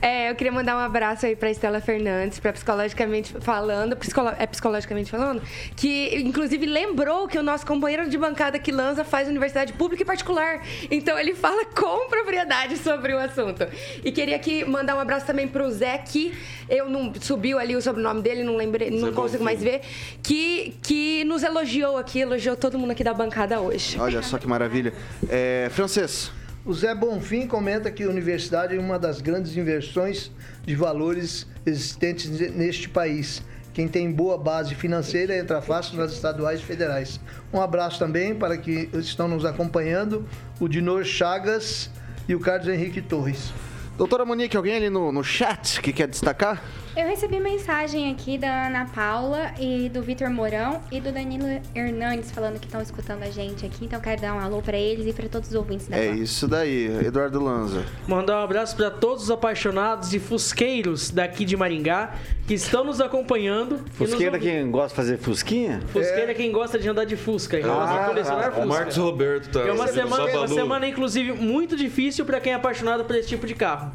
É, eu queria mandar um abraço aí pra Estela Fernandes, pra Psicologicamente Falando, psicolo- é Psicologicamente Falando, que inclusive lembrou que o nosso companheiro de bancada que lança faz universidade pública e particular. Então ele fala com propriedade sobre o assunto. E queria aqui mandar um abraço também pro Zé, que eu não subiu ali o sobrenome dele, não lembrei, não Zé consigo Bonfim. mais ver, que, que nos elogiou aqui, elogiou todo mundo aqui da bancada hoje. Olha só que maravilha. É, francês. O Zé Bonfim comenta que a universidade é uma das grandes inversões de valores existentes neste país. Quem tem boa base financeira entra fácil nas estaduais e federais. Um abraço também para que estão nos acompanhando, o Dinor Chagas e o Carlos Henrique Torres. Doutora Monique, alguém ali no, no chat que quer destacar? Eu recebi mensagem aqui da Ana Paula e do Vitor Mourão e do Danilo Hernandes falando que estão escutando a gente aqui. Então quero dar um alô pra eles e pra todos os ouvintes da É isso daí, Eduardo Lanza. Mandar um abraço para todos os apaixonados e fusqueiros daqui de Maringá que estão nos acompanhando. Fusqueira nos quem gosta de fazer fusquinha? Fusqueira é quem gosta de andar de Fusca, quem gosta de colecionar O Fusca. Marcos Roberto tá. É uma semana, uma Babalu. semana, inclusive, muito difícil para quem é apaixonado por esse tipo de carro.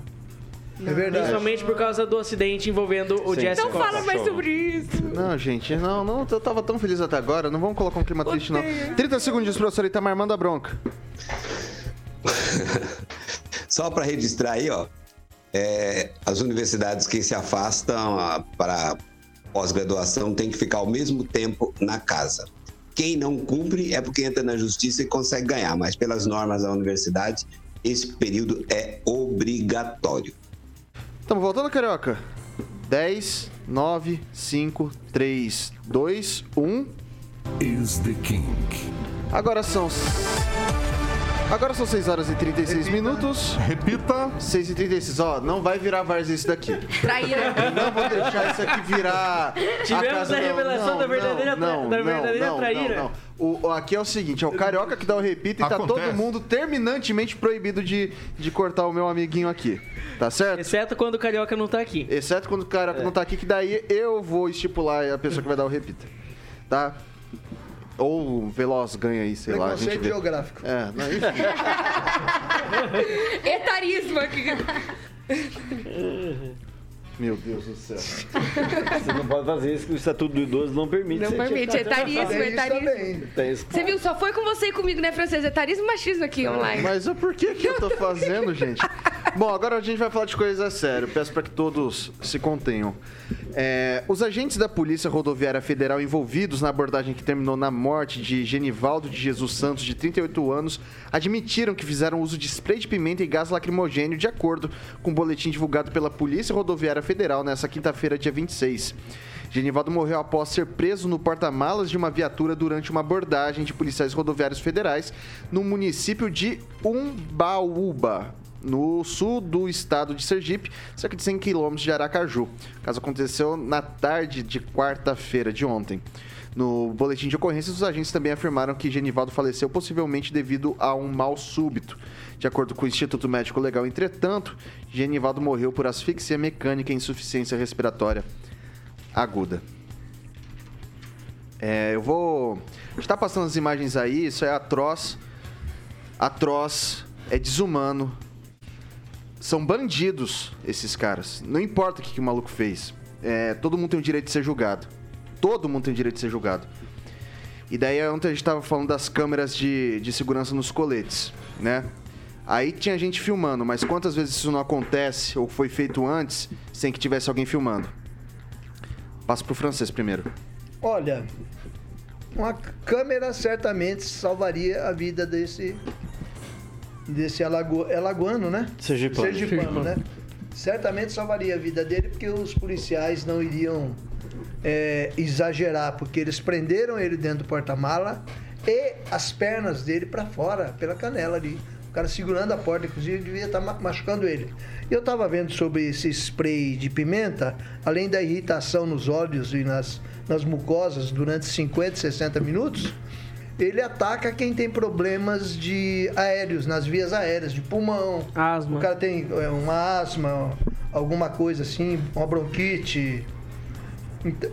É verdade. Principalmente por causa do acidente envolvendo o Jesse Não Costa. fala mais sobre isso. Não, gente, não, não, eu tava tão feliz até agora, não vamos colocar um clima triste, não. 30 segundinhos, professor Itamar, manda a bronca. Só para registrar aí, ó, é, as universidades que se afastam ah, para pós-graduação têm que ficar ao mesmo tempo na casa. Quem não cumpre é porque entra na justiça e consegue ganhar, mas pelas normas da universidade, esse período é obrigatório. Tamo voltando, Carioca? 10, 9, 5, 3, 2, 1. Is the King. Agora são. Agora são 6 horas e 36 minutos. Repita. 6 e 36. Ó, não vai virar Várzea isso daqui. Traíra. Não vou deixar isso aqui virar. Tivemos casa- a não, revelação não, da verdadeira tra- não, da não, verdadeira não, traíra. O, o- aqui é o seguinte: é o carioca que dá o repita e tá Acontece. todo mundo terminantemente proibido de, de cortar o meu amiguinho aqui. Tá certo? Exceto quando o Carioca não tá aqui. Exceto quando o carioca não tá aqui, que daí eu vou estipular a pessoa que vai dar o repita. Tá? Ou o Veloz ganha aí, sei lá. A gente Preconceito vê. geográfico. É, não, enfim. Etarismo aqui. Meu Deus do céu. Você não pode fazer isso que o Estatuto do Idoso não permite. Não Você permite, que- etarismo, isso etarismo. Você viu, só foi com você e comigo, né, francês? Etarismo e machismo aqui online. Mas o porquê que eu tô fazendo, gente? Bom, agora a gente vai falar de coisa séria. Peço para que todos se contenham. É, os agentes da Polícia Rodoviária Federal envolvidos na abordagem que terminou na morte de Genivaldo de Jesus Santos, de 38 anos, admitiram que fizeram uso de spray de pimenta e gás lacrimogênio, de acordo com o boletim divulgado pela Polícia Rodoviária Federal nessa quinta-feira, dia 26. Genivaldo morreu após ser preso no porta-malas de uma viatura durante uma abordagem de policiais rodoviários federais no município de Umbaúba, no sul do estado de Sergipe, cerca de 100 quilômetros de Aracaju. O caso aconteceu na tarde de quarta-feira de ontem. No boletim de ocorrências, os agentes também afirmaram que Genivaldo faleceu possivelmente devido a um mal súbito. De acordo com o Instituto Médico Legal, entretanto, Genivaldo morreu por asfixia mecânica e insuficiência respiratória aguda. É, eu vou. Está passando as imagens aí, isso é atroz. Atroz, é desumano. São bandidos esses caras. Não importa o que, que o maluco fez. É, todo mundo tem o direito de ser julgado. Todo mundo tem o direito de ser julgado. E daí ontem a gente tava falando das câmeras de, de segurança nos coletes, né? Aí tinha gente filmando, mas quantas vezes isso não acontece ou foi feito antes sem que tivesse alguém filmando? Passo pro francês primeiro. Olha, uma câmera certamente salvaria a vida desse desse alago, é alagoano, né? Sergipano. Sergipano, né? Certamente salvaria a vida dele porque os policiais não iriam é, exagerar, porque eles prenderam ele dentro do porta-mala e as pernas dele para fora, pela canela ali. O cara segurando a porta, inclusive, devia estar ma- machucando ele. E eu estava vendo sobre esse spray de pimenta, além da irritação nos olhos e nas, nas mucosas durante 50, 60 minutos, ele ataca quem tem problemas de aéreos, nas vias aéreas, de pulmão. Asma. O cara tem é, uma asma, alguma coisa assim, uma bronquite,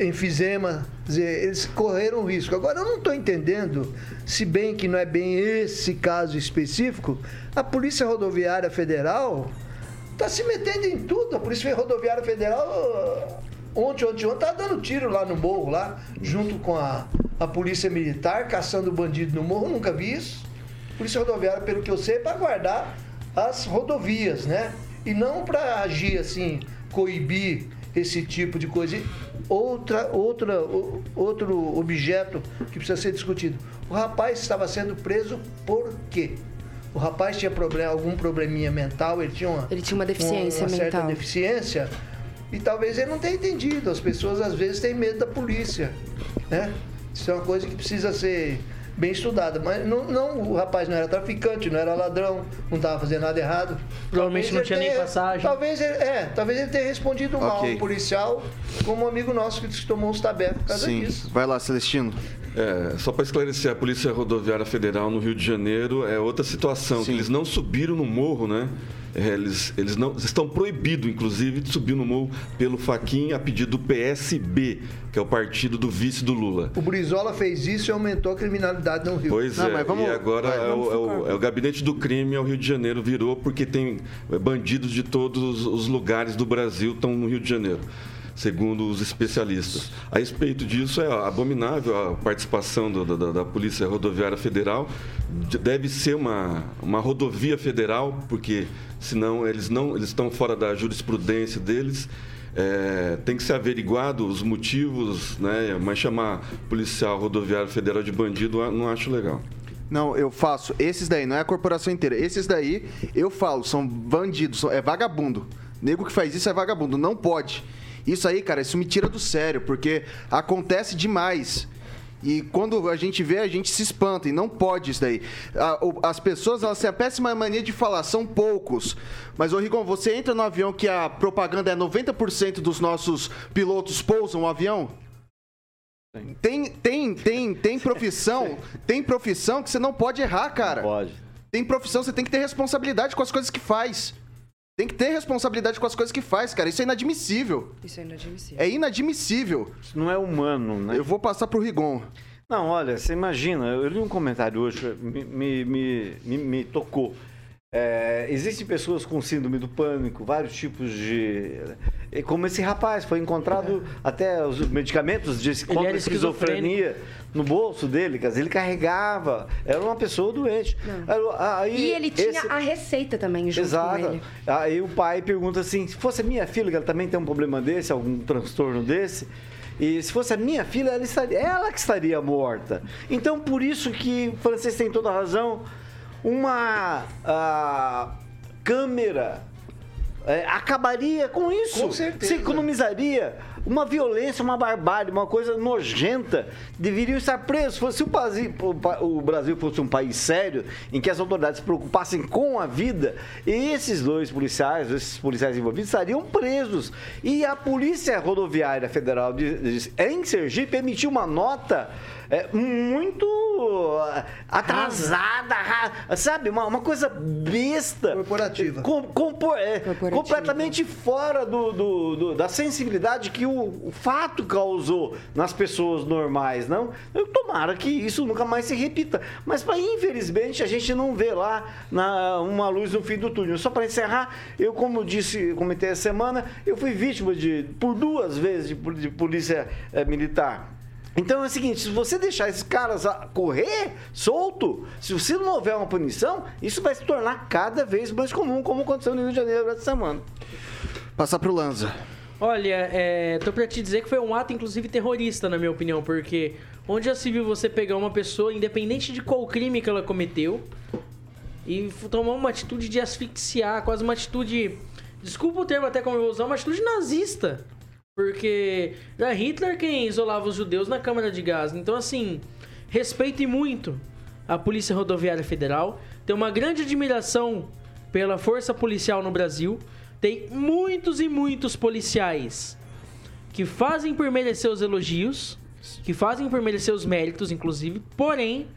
enfisema, dizer, eles correram risco. Agora, eu não estou entendendo, se bem que não é bem esse caso específico, a Polícia Rodoviária Federal tá se metendo em tudo. A Polícia Rodoviária Federal, ontem, ontem, ontem, tá dando tiro lá no morro, lá, junto com a, a Polícia Militar, caçando bandido no morro. Nunca vi isso. Polícia Rodoviária, pelo que eu sei, é para guardar as rodovias, né? E não para agir assim, coibir esse tipo de coisa. Outra, outra, outro objeto que precisa ser discutido. O rapaz estava sendo preso por quê? O rapaz tinha problema, algum probleminha mental, ele tinha uma, Ele tinha uma deficiência uma certa mental. deficiência e talvez ele não tenha entendido. As pessoas às vezes têm medo da polícia, né? Isso é uma coisa que precisa ser bem estudada. Mas não, não, o rapaz não era traficante, não era ladrão, não estava fazendo nada errado. Provavelmente Talvez não tinha nem tenha- passagem. Talvez ele, é, talvez ele tenha respondido mal Ok. um policial, como um amigo nosso que disse que tomou uns tabefes por causa Sim. disso. Vai lá, Celestino. É, só para esclarecer, a Polícia Rodoviária Federal no Rio de Janeiro é outra situação, que eles não subiram no morro, né? É, eles, eles não estão proibidos, inclusive, de subir no morro pelo Faquin a pedido do PSB, que é o partido do vice do Lula. O Brizola fez isso e aumentou a criminalidade no Rio. Pois é, e agora é, o, é o- é o gabinete do crime ao Rio de Janeiro virou porque tem bandidos de todos os lugares do Brasil estão no Rio de Janeiro, segundo os especialistas. A respeito disso, é abominável a participação do- da, da- Polícia Rodoviária Federal. De- Deve ser uma, uma rodovia federal, porque senão eles não eles estão fora da jurisprudência deles. É, tem que ser averiguado os motivos, né? Mas chamar policial rodoviário federal de bandido não acho legal. Não, eu faço. Esses daí, não é a corporação inteira. Esses daí, eu falo, são bandidos, é vagabundo. Nego que faz isso é vagabundo, não pode. Isso aí, cara, isso me tira do sério, porque acontece demais. E quando a gente vê, a gente se espanta, e não pode isso daí. As pessoas, elas têm a péssima mania de falar, são poucos. Mas, ô Rigon, você entra no avião que a propaganda é 90% dos nossos pilotos pousam o avião? Tem, tem, tem, tem profissão, tem profissão que você não pode errar, cara. pode. Tem profissão, você tem que ter responsabilidade com as coisas que faz. Tem que ter responsabilidade com as coisas que faz, cara. Isso é inadmissível. Isso é inadmissível. É inadmissível. Isso não é humano, né? Eu vou passar pro Rigon. Não, olha, você imagina, eu li um comentário hoje, me, me, me, me- me tocou. É, existem pessoas com síndrome do pânico, vários tipos de. é, Como esse rapaz, foi encontrado até os medicamentos de contra esquizofrenia no bolso dele, quer dizer, ele carregava, era uma pessoa doente. Aí, E ele tinha esse- a receita também junto Exato. Aí o pai pergunta assim: se fosse a minha filha, que ela também tem um problema desse, algum transtorno desse, e se fosse a minha filha, ela, estaria, ela que estaria morta. Então, por isso que o francês tem toda a razão, uma ah, câmera é, acabaria com isso. Com certeza. Se economizaria uma violência, uma barbárie, uma coisa nojenta. Deveriam estar presos. Se o Brasil, o Brasil fosse um país sério, em que as autoridades se preocupassem com a vida, esses dois policiais, esses policiais envolvidos, estariam presos. E a Polícia Rodoviária Federal de, de, em Sergipe emitiu uma nota é, muito ah, atrasada, ra- sabe? Uma, uma coisa besta. Corporativa. Com- compor- é, completamente fora do, do- do- da sensibilidade que o, o fato causou nas pessoas normais, não? Eu tomara que isso nunca mais se repita. Mas, pra, infelizmente, a gente não vê lá na- uma luz no fim do túnel. Só para encerrar, eu, como disse, comentei essa semana, eu fui vítima de, por duas vezes de, de polícia eh, militar. Então é o seguinte, se você deixar esses caras correr solto, se você não houver uma punição, isso vai se tornar cada vez mais comum, como aconteceu no Rio de Janeiro essa semana. Passar pro Lanza. Olha, é, tô pra te dizer que foi um ato, inclusive, terrorista, na minha opinião, porque onde já se viu você pegar uma pessoa, independente de qual crime que ela cometeu, e tomar uma atitude de asfixiar, quase uma atitude. Desculpa o termo até como eu vou usar, uma atitude nazista. Porque era Hitler quem isolava os judeus na Câmara de Gás. Então, assim, respeite muito a Polícia Rodoviária Federal. Tenho uma grande admiração pela força policial no Brasil. Tem muitos e muitos policiais que fazem por merecer os elogios, que fazem por merecer os méritos, inclusive. Porém,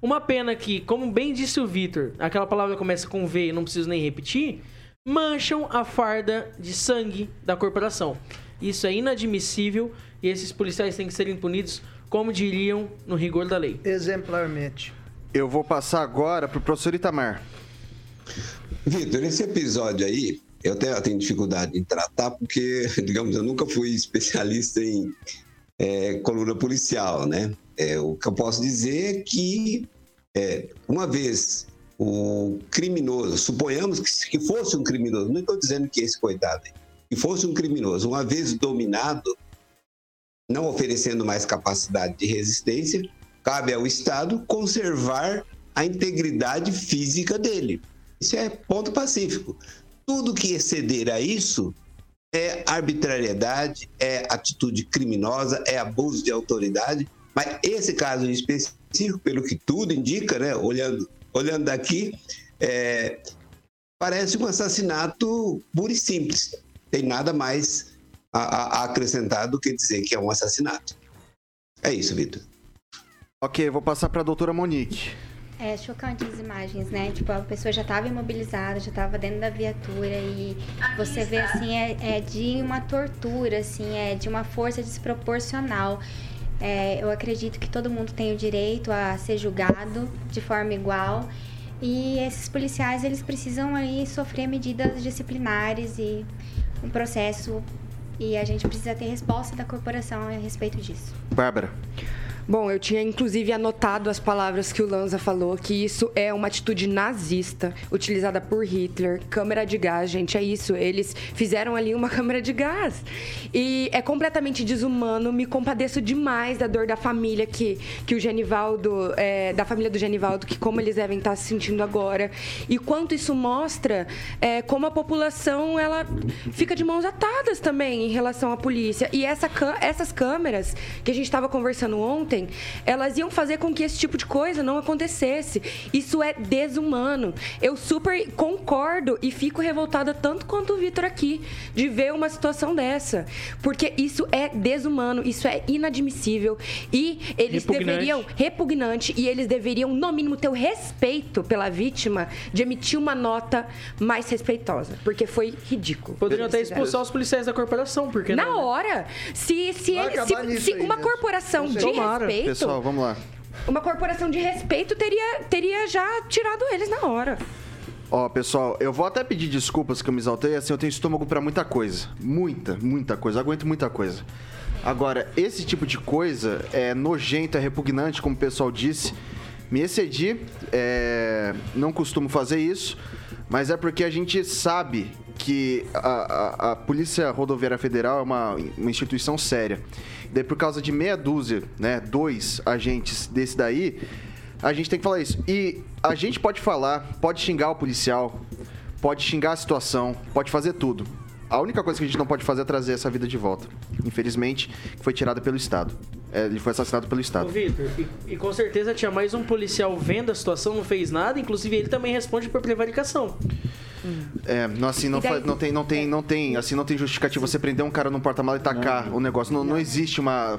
uma pena que, como bem disse o Vitor, aquela palavra começa com V e não preciso nem repetir, mancham a farda de sangue da corporação. Isso é inadmissível e esses policiais têm que serem punidos, como diriam, no rigor da lei. Exemplarmente. Eu vou passar agora pro professor Itamar. Vitor, esse episódio aí eu até tenho dificuldade em tratar, porque, digamos, eu nunca fui especialista em é, coluna policial, né? É, o que eu posso dizer é que, é, uma vez o criminoso, suponhamos que, que fosse um criminoso, não estou dizendo que esse coitado, que fosse um criminoso, uma vez dominado, não oferecendo mais capacidade de resistência, cabe ao Estado conservar a integridade física dele. Isso é ponto pacífico. Tudo que exceder a isso é arbitrariedade, é atitude criminosa, é abuso de autoridade. Mas esse caso em específico, pelo que tudo indica, né, olhando, olhando daqui, é, parece um assassinato puro e simples. Tem nada mais a, a acrescentar do que dizer que é um assassinato. É isso, Vitor. Ok, vou passar para a doutora Monique. É chocante as imagens, né? Tipo, a pessoa já estava imobilizada, já estava dentro da viatura e você vê assim, é, é, de uma tortura, assim, é de uma força desproporcional. É, eu acredito que todo mundo tem o direito a ser julgado de forma igual e esses policiais eles precisam aí sofrer medidas disciplinares e um processo e a gente precisa ter resposta da corporação a respeito disso. Bárbara. Bom, eu tinha inclusive anotado as palavras que o Lanza falou, que isso é uma atitude nazista utilizada por Hitler. Câmera de gás, gente, é isso. Eles fizeram ali uma câmera de gás. E é completamente desumano. Me compadeço demais da dor da família que, que o Genivaldo, é, da família do Genivaldo, que como eles devem estar se sentindo agora. E quanto isso mostra é, como a população ela fica de mãos atadas também em relação à polícia. E essa, essas câmeras que a gente estava conversando ontem, ontem, elas iam fazer com que esse tipo de coisa não acontecesse. Isso é desumano. Eu super concordo e fico revoltada tanto quanto o Vitor aqui de ver uma situação dessa, porque isso é desumano, isso é inadmissível e eles repugnante. deveriam repugnante e eles deveriam no mínimo ter o respeito pela vítima de emitir uma nota mais respeitosa, porque foi ridículo. Poderiam até expulsar os policiais da corporação, porque na não, né? hora, se se, ele, se, se uma corporação de respeito. Pessoal, vamos lá. Uma corporação de respeito teria, teria já tirado eles na hora. Ó, pessoal, eu vou até pedir desculpas que eu me exaltei, assim, eu tenho estômago para muita coisa. Muita, muita coisa. aguento muita coisa. Agora, esse tipo de coisa é nojento, é repugnante, como o pessoal disse. Me excedi, é... não costumo fazer isso, mas é porque a gente sabe que a, a, a Polícia Rodoviária Federal é uma, uma instituição séria. Daí, por causa de meia dúzia, né, dois agentes desse daí, a gente tem que falar isso. E a gente pode falar, pode xingar o policial, pode xingar a situação, pode fazer tudo. A única coisa que a gente não pode fazer é trazer essa vida de volta. Infelizmente, foi tirada pelo Estado. É, ele foi assassinado pelo Estado. Ô, e, e, com certeza tinha mais um policial vendo a situação, não fez nada, inclusive ele também responde por prevaricação. É, não, assim, não, daí... não tem, não tem, não tem, assim, não tem justificativa você prender um cara num porta-mala e tacar não. o negócio. Não, não, existe uma.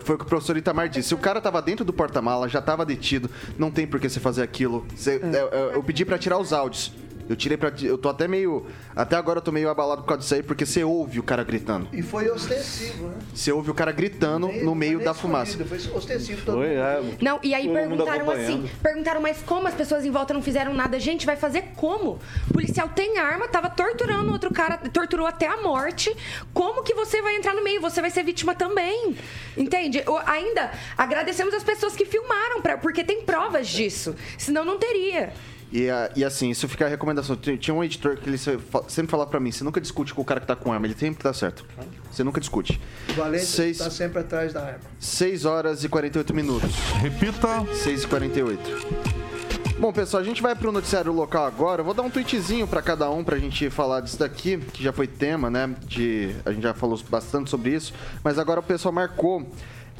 Foi o que o professor Itamar disse. Se o cara tava dentro do porta-mala, já tava detido, não tem por que você fazer aquilo. Você, é. eu, eu, eu pedi para tirar os áudios. Eu tirei pra. Eu tô até meio. Até agora eu tô meio abalado por causa disso aí, porque você ouve o cara gritando. E foi ostensivo, né? Você ouve o cara gritando no meio da fumaça. Foi ostensivo todo foi, é, Não, e aí perguntaram assim: perguntaram, mas como as pessoas em volta não fizeram nada? Gente, vai fazer como? O policial tem arma, tava torturando outro cara, torturou até a morte. Como que você vai entrar no meio? Você vai ser vítima também. Entende? ainda agradecemos as pessoas que filmaram, pra, porque tem provas disso. Senão não teria. E, e assim, isso fica a recomendação. Tinha um editor que ele sempre falava pra mim: você nunca discute com o cara que tá com arma, ele sempre tá certo. Você nunca discute. O Valente Seis... tá sempre atrás da arma. 6 horas e 48 minutos. Repita: 6 e 48. Bom, pessoal, a gente vai pro noticiário local agora. Eu vou dar um tweetzinho para cada um pra gente falar disso daqui, que já foi tema, né? De, a gente já falou bastante sobre isso. Mas agora o pessoal marcou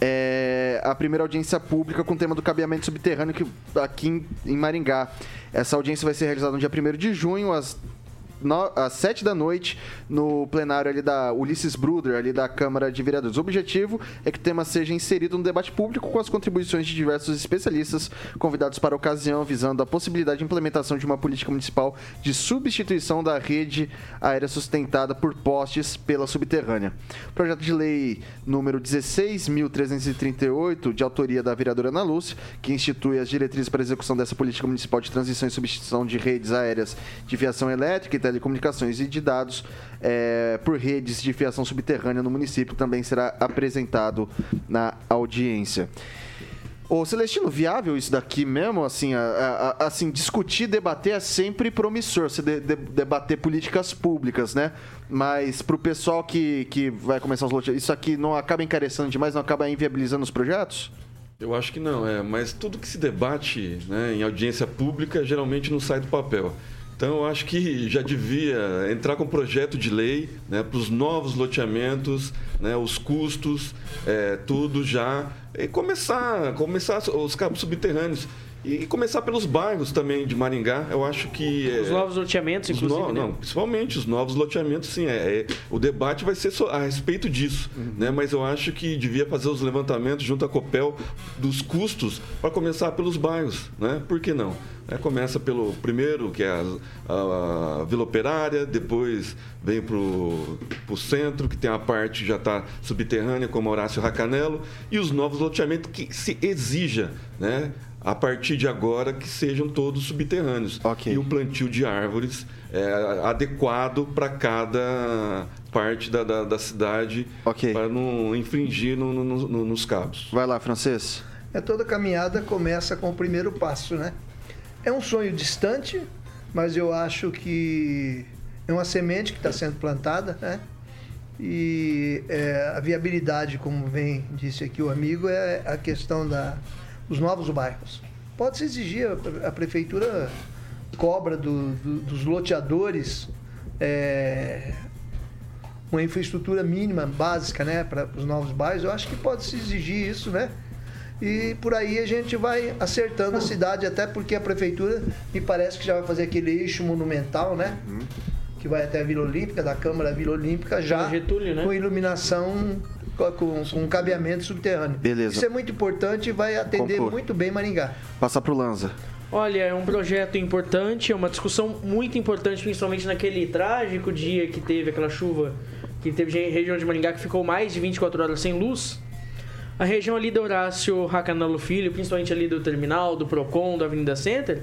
é, a primeira audiência pública com o tema do cabeamento subterrâneo que, aqui em, em Maringá. Essa audiência vai ser realizada no dia 1 de junho, às no, às 7 da noite no plenário ali da Ulisses Bruder, ali da Câmara de Vereadores. O objetivo é que o tema seja inserido no debate público com as contribuições de diversos especialistas convidados para a ocasião, visando a possibilidade de implementação de uma política municipal de substituição da rede aérea sustentada por postes pela subterrânea. O projeto de lei número 16.338, de autoria da vereadora Ana Lúcia, que institui as diretrizes para a execução dessa política municipal de transição e substituição de redes aéreas de viação elétrica e telecomunicações e de dados é, por redes de fiação subterrânea no município também será apresentado na audiência. Ô, Celestino, viável isso daqui mesmo? Assim, a, a- assim discutir, debater é sempre promissor, você de- de- debater políticas públicas, né? Mas pro pessoal que, que vai começar os loteamentos, isso aqui não acaba encarecendo demais, não acaba inviabilizando os projetos? Eu acho que não, é. Mas tudo que se debate né, em audiência pública geralmente não sai do papel. Então eu acho que já devia entrar com projeto de lei né, para os novos loteamentos, né, os custos, é, tudo já. E começar, começar os cabos subterrâneos. E começar pelos bairros também de Maringá. Eu acho que. é, Os novos loteamentos, os inclusive, no- né? Não, principalmente os novos loteamentos, sim. É, é- o debate vai ser a respeito disso. Né? Mas eu acho que devia fazer os levantamentos junto à Copel dos custos para começar pelos bairros. Né? Por que não? É, começa pelo primeiro, que é a, a Vila Operária, depois vem para o centro, que tem a parte que já está subterrânea, como Horácio Racanelo, e os novos loteamentos que se exija, né? A partir de agora que sejam todos subterrâneos. E o plantio de árvores é, adequado para cada parte da, da, da cidade para não infringir no- no- no- nos cabos. Vai lá, francês. É toda caminhada começa com o primeiro passo, né? É um sonho distante, mas eu acho que é uma semente que está sendo plantada, né? E é, a viabilidade, como bem disse aqui o amigo, é a questão da, dos novos bairros. Pode-se exigir, a, a prefeitura cobra do- do- dos loteadores é, uma infraestrutura mínima, básica, né, para os novos bairros. Eu acho que pode se exigir isso, né? E por aí a gente vai acertando a cidade, até porque a prefeitura me parece que já vai fazer aquele eixo monumental, né? Que vai até a Vila Olímpica, da Câmara Vila Olímpica, já Getúlio, né? com iluminação, com, com, cabeamento subterrâneo. Beleza. Isso é muito importante e vai atender Conclua. muito bem Maringá. Passar pro Lanza. Olha, é um projeto importante, é uma discussão muito importante, principalmente naquele trágico dia que teve aquela chuva, que teve região de Maringá que ficou mais de 24 horas sem luz. A região ali do Horácio Racanalo Filho, principalmente ali do terminal, do Procon, da Avenida Center,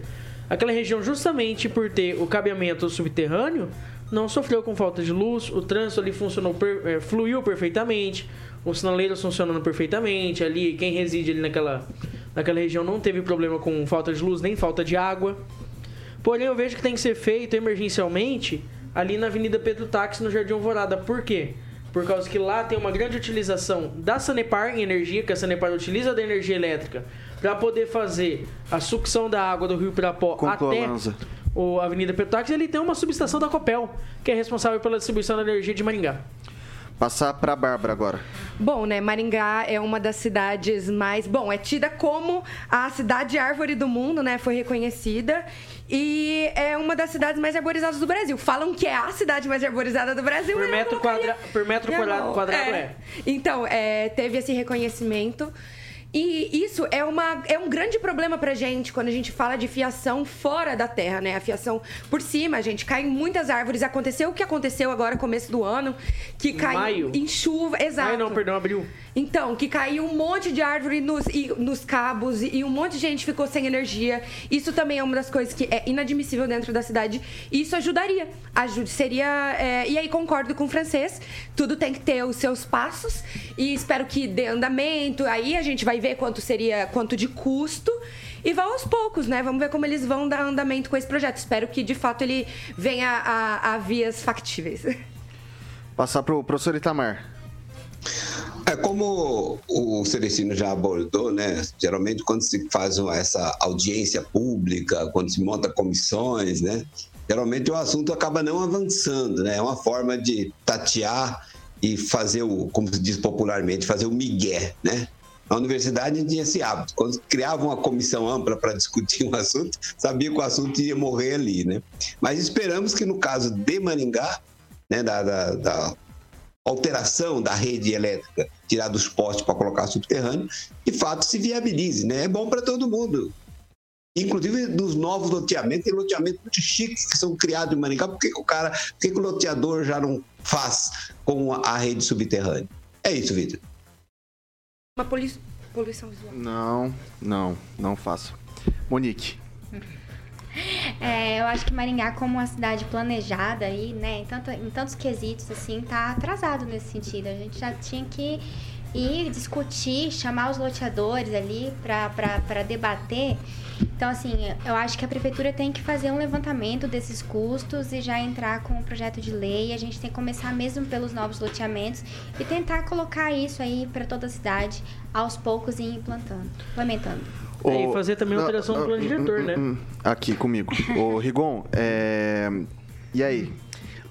aquela região justamente por ter o cabeamento subterrâneo, não sofreu com falta de luz, o trânsito ali funcionou, per- eh, fluiu perfeitamente, os sinaleiros funcionando perfeitamente, ali quem reside ali naquela, naquela região não teve problema com falta de luz nem falta de água. Porém, eu vejo que tem que ser feito emergencialmente ali na Avenida Pedro Táxi, no Jardim Alvorada. Por quê? Por causa que lá tem uma grande utilização da Sanepar em energia, que a Sanepar utiliza da energia elétrica para poder fazer a sucção da água do Rio Pirapó até Lanza. O Avenida Pedro Táxi. Ele tem uma subestação da Copel, que é responsável pela distribuição da energia de Maringá. Passar pra Bárbara agora. Bom, né? Maringá é uma das cidades mais. Bom, é tida como a cidade árvore do mundo, né? Foi reconhecida. E é uma das cidades mais arborizadas do Brasil. Falam que é a cidade mais arborizada do Brasil. Por eu metro, quadra... por metro quadrado, quadrado é. Então, é, teve esse reconhecimento. E isso é, uma, é um grande problema pra gente quando a gente fala de fiação fora da terra, né? A fiação por cima, gente, cai muitas árvores. Aconteceu o que aconteceu agora, começo do ano, que caiu Maio. em chuva. Exato. Ai, não, perdão, abril. Então, que caiu um monte de árvore nos, e- nos cabos e, e um monte de gente ficou sem energia. Isso também é uma das coisas que é inadmissível dentro da cidade. E isso ajudaria. Ajude, seria. é, e aí concordo com o francês. Tudo tem que ter os seus passos. E espero que dê andamento. Aí a gente vai ver quanto seria, quanto de custo. E vá aos poucos, né? Vamos ver como eles vão dar andamento com esse projeto. Espero que de fato ele venha a, a vias factíveis. Passar pro professor Itamar. É como o Celestino já abordou, né? Geralmente quando se faz uma- essa audiência pública, quando se monta comissões, né? Geralmente o assunto acaba não avançando, né? É uma forma de tatear e fazer o, como se diz popularmente, fazer o migué, né? Na universidade tinha esse hábito. Quando criava uma comissão ampla para discutir um assunto, sabia que o assunto ia morrer ali, né? Mas esperamos que no caso de Maringá, né, da, da- da alteração da rede elétrica, tirar dos postes para colocar subterrâneo, de fato se viabilize, né? É bom para todo mundo. Inclusive nos novos loteamentos, tem loteamentos muito chiques que são criados em Maringá. Por que, que o cara, por que, que o loteador já não faz com a, a rede subterrânea? É isso, Vitor. Uma poli- poluição visual. Não, não, não faço. Monique. É, eu acho que Maringá, como uma cidade planejada aí, né, em, tanto, em tantos quesitos, assim, tá atrasado nesse sentido. A gente já tinha que ir discutir, chamar os loteadores ali para debater. Então, assim, eu acho que a prefeitura tem que fazer um levantamento desses custos e já entrar com um projeto de lei. A gente tem que começar mesmo pelos novos loteamentos e tentar colocar isso aí para toda a cidade aos poucos e implantando, implementando. É, e fazer também a alteração do plano diretor, hum, né? hum, Aqui comigo. Ô, Rigon, é... e aí?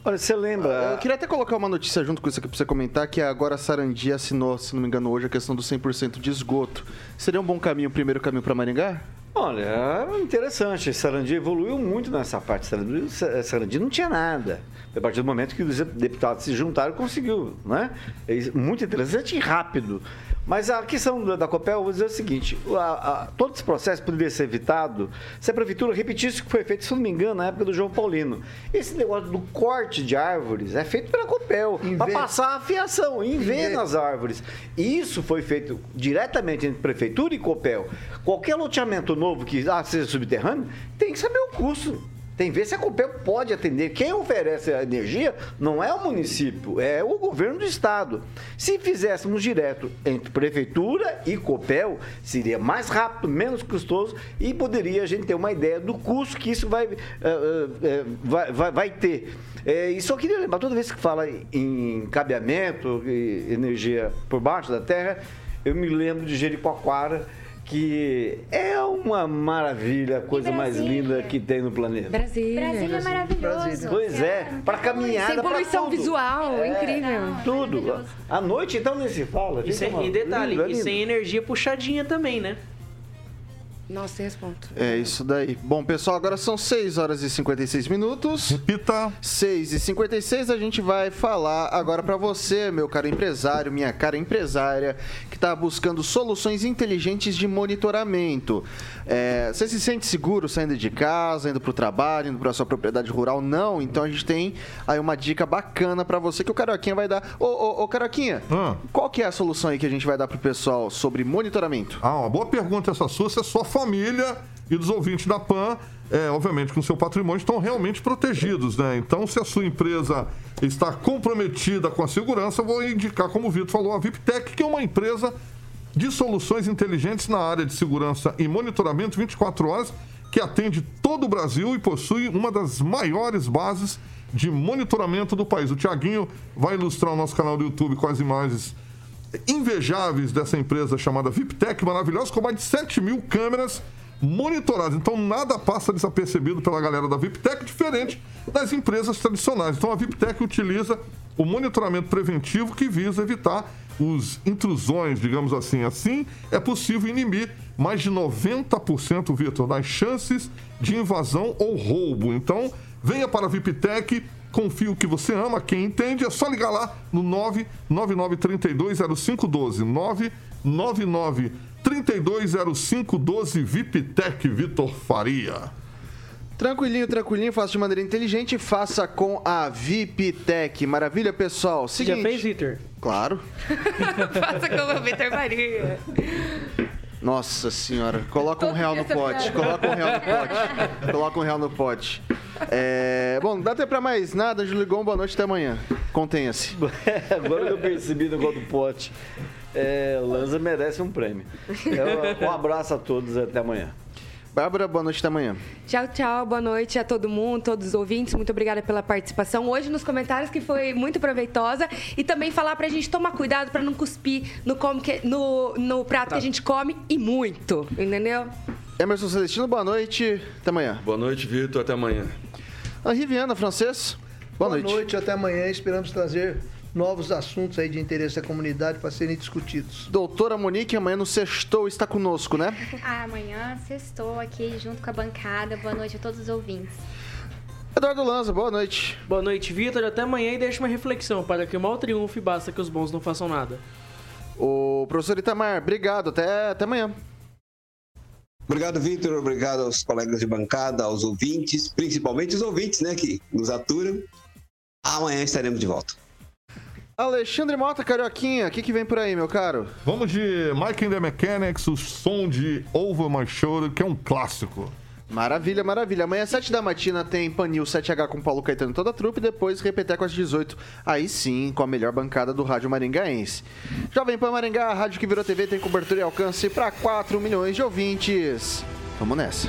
Olha, você lembra. Eu queria até colocar uma notícia junto com isso aqui pra você comentar, que agora a Sarandi assinou, se não me engano, hoje a questão do 100% de esgoto. Seria um bom caminho, o primeiro caminho para Maringá? Olha, é interessante. Sarandi evoluiu muito nessa parte. Sarandi, Sarandi não tinha nada. A partir do momento que os deputados se juntaram, conseguiu, né? É muito interessante e rápido. Mas a questão da, Copel, eu vou dizer o seguinte: a, a, todo esse processo poderia ser evitado se a prefeitura repetisse o que foi feito, se não me engano, na época do João Paulino. Esse negócio do corte de árvores é feito pela Copel, para passar a fiação, em ver nas árvores. Isso foi feito diretamente entre prefeitura e Copel. Qualquer loteamento novo que ah, seja subterrâneo, tem que saber o custo. Tem ver se a Copel pode atender. Quem oferece a energia não é o município, é o governo do estado. Se fizéssemos direto entre prefeitura e Copel, seria mais rápido, menos custoso e poderia a gente ter uma ideia do custo que isso vai, uh, uh, vai, vai, vai, ter. E só queria lembrar, toda vez que fala em cabeamento, energia por baixo da terra, eu me lembro de Jericoacoara que é uma maravilha, a coisa mais linda que tem no planeta. Brasília. Brasília é maravilhoso. Pois é, para caminhada, Sem poluição visual, é, incrível. Tudo. À noite, então, nem se fala. E, sem, e detalhe, lindo, e sem energia puxadinha também, né? Nossa, tem ponto. É isso daí. Bom, pessoal, agora são 6 horas e 56 minutos. Repita. 6 e 56 a gente vai falar agora para você, meu caro empresário, minha cara empresária, que está buscando soluções inteligentes de monitoramento. É, você se sente seguro saindo de casa, indo para o trabalho, indo para sua propriedade rural? Não? Então a gente tem aí uma dica bacana para você que o Caroquinha vai dar. Ô, ô, ô Caroquinha, hum. qual que é a solução aí que a gente vai dar pro pessoal sobre monitoramento? Ah, uma boa pergunta essa sua, é sua família e dos ouvintes da PAN, é, obviamente, com seu patrimônio, estão realmente protegidos, né? Então, se a sua empresa está comprometida com a segurança, eu vou indicar, como o Vitor falou, a VIPTEC, que é uma empresa de soluções inteligentes na área de segurança e monitoramento 24 horas, que atende todo o Brasil e possui uma das maiores bases de monitoramento do país. O Tiaguinho vai ilustrar o nosso canal do YouTube com as imagens invejáveis dessa empresa chamada VIPTEC, maravilhosa, com mais de 7 mil câmeras monitoradas. Então, nada passa desapercebido pela galera da VIPTEC, diferente das empresas tradicionais. Então, a VIPTEC utiliza o monitoramento preventivo que visa evitar os intrusões, digamos assim. Assim, é possível inibir mais de 90%, Vitor, das chances de invasão ou roubo. Então, venha para a VIPTEC, confie o que você ama, quem entende, é só ligar lá no 999320512. 999 320512 VIPTEC Vitor Faria. Tranquilinho, tranquilinho, faça de maneira inteligente, faça com a VIPTEC. Maravilha, pessoal. Seguinte, Já fez, Vitor? Claro. faça com o Vitor Faria. Nossa senhora, coloca um real no pote, coloca um real no pote, coloca um real no pote. É, bom, não dá tempo pra mais nada, Juligon, boa noite, até amanhã. Contenha-se. Agora que eu percebi no gol do pote, é, o Lanza merece um prêmio. É, um abraço a todos, até amanhã. Bárbara, boa noite até amanhã. Tchau, tchau. Boa noite a todo mundo, todos os ouvintes. Muito obrigada pela participação hoje nos comentários, que foi muito proveitosa. E também falar pra gente tomar cuidado para não cuspir no, come que, no, no prato tá. que a gente come e muito, entendeu? Emerson Celestino, boa noite. Até amanhã. Boa noite, Vitor. Até amanhã. Henri Viana, francês. Boa, boa noite. noite. Até amanhã. Esperamos trazer novos assuntos aí de interesse da comunidade para serem discutidos. Doutora Monique, amanhã no Sextou está conosco, né? Ah, amanhã sextou aqui junto com a bancada. Boa noite a todos os ouvintes. Eduardo Lanza, boa noite. Boa noite, Vitor. Até amanhã e deixa uma reflexão para que o mal triunfe basta que os bons não façam nada. O professor Itamar, obrigado. Até, até amanhã. Obrigado, Vitor. Obrigado aos colegas de bancada, aos ouvintes, principalmente os ouvintes, né, que nos aturam. Amanhã estaremos de volta. Alexandre Mota, Carioquinha, o que, que vem por aí, meu caro? Vamos de Mike and the Mechanics, o som de Over My Shoulder, que é um clássico. Maravilha, maravilha. Amanhã, às 7 da matina, tem Panil 7H com Paulo Caetano e toda a trupe. Depois, Repeteco às 18. Aí sim, com a melhor bancada do rádio maringaense. Jovem Pan Maringá, a rádio que virou TV, tem cobertura e alcance para 4 milhões de ouvintes. Vamos nessa.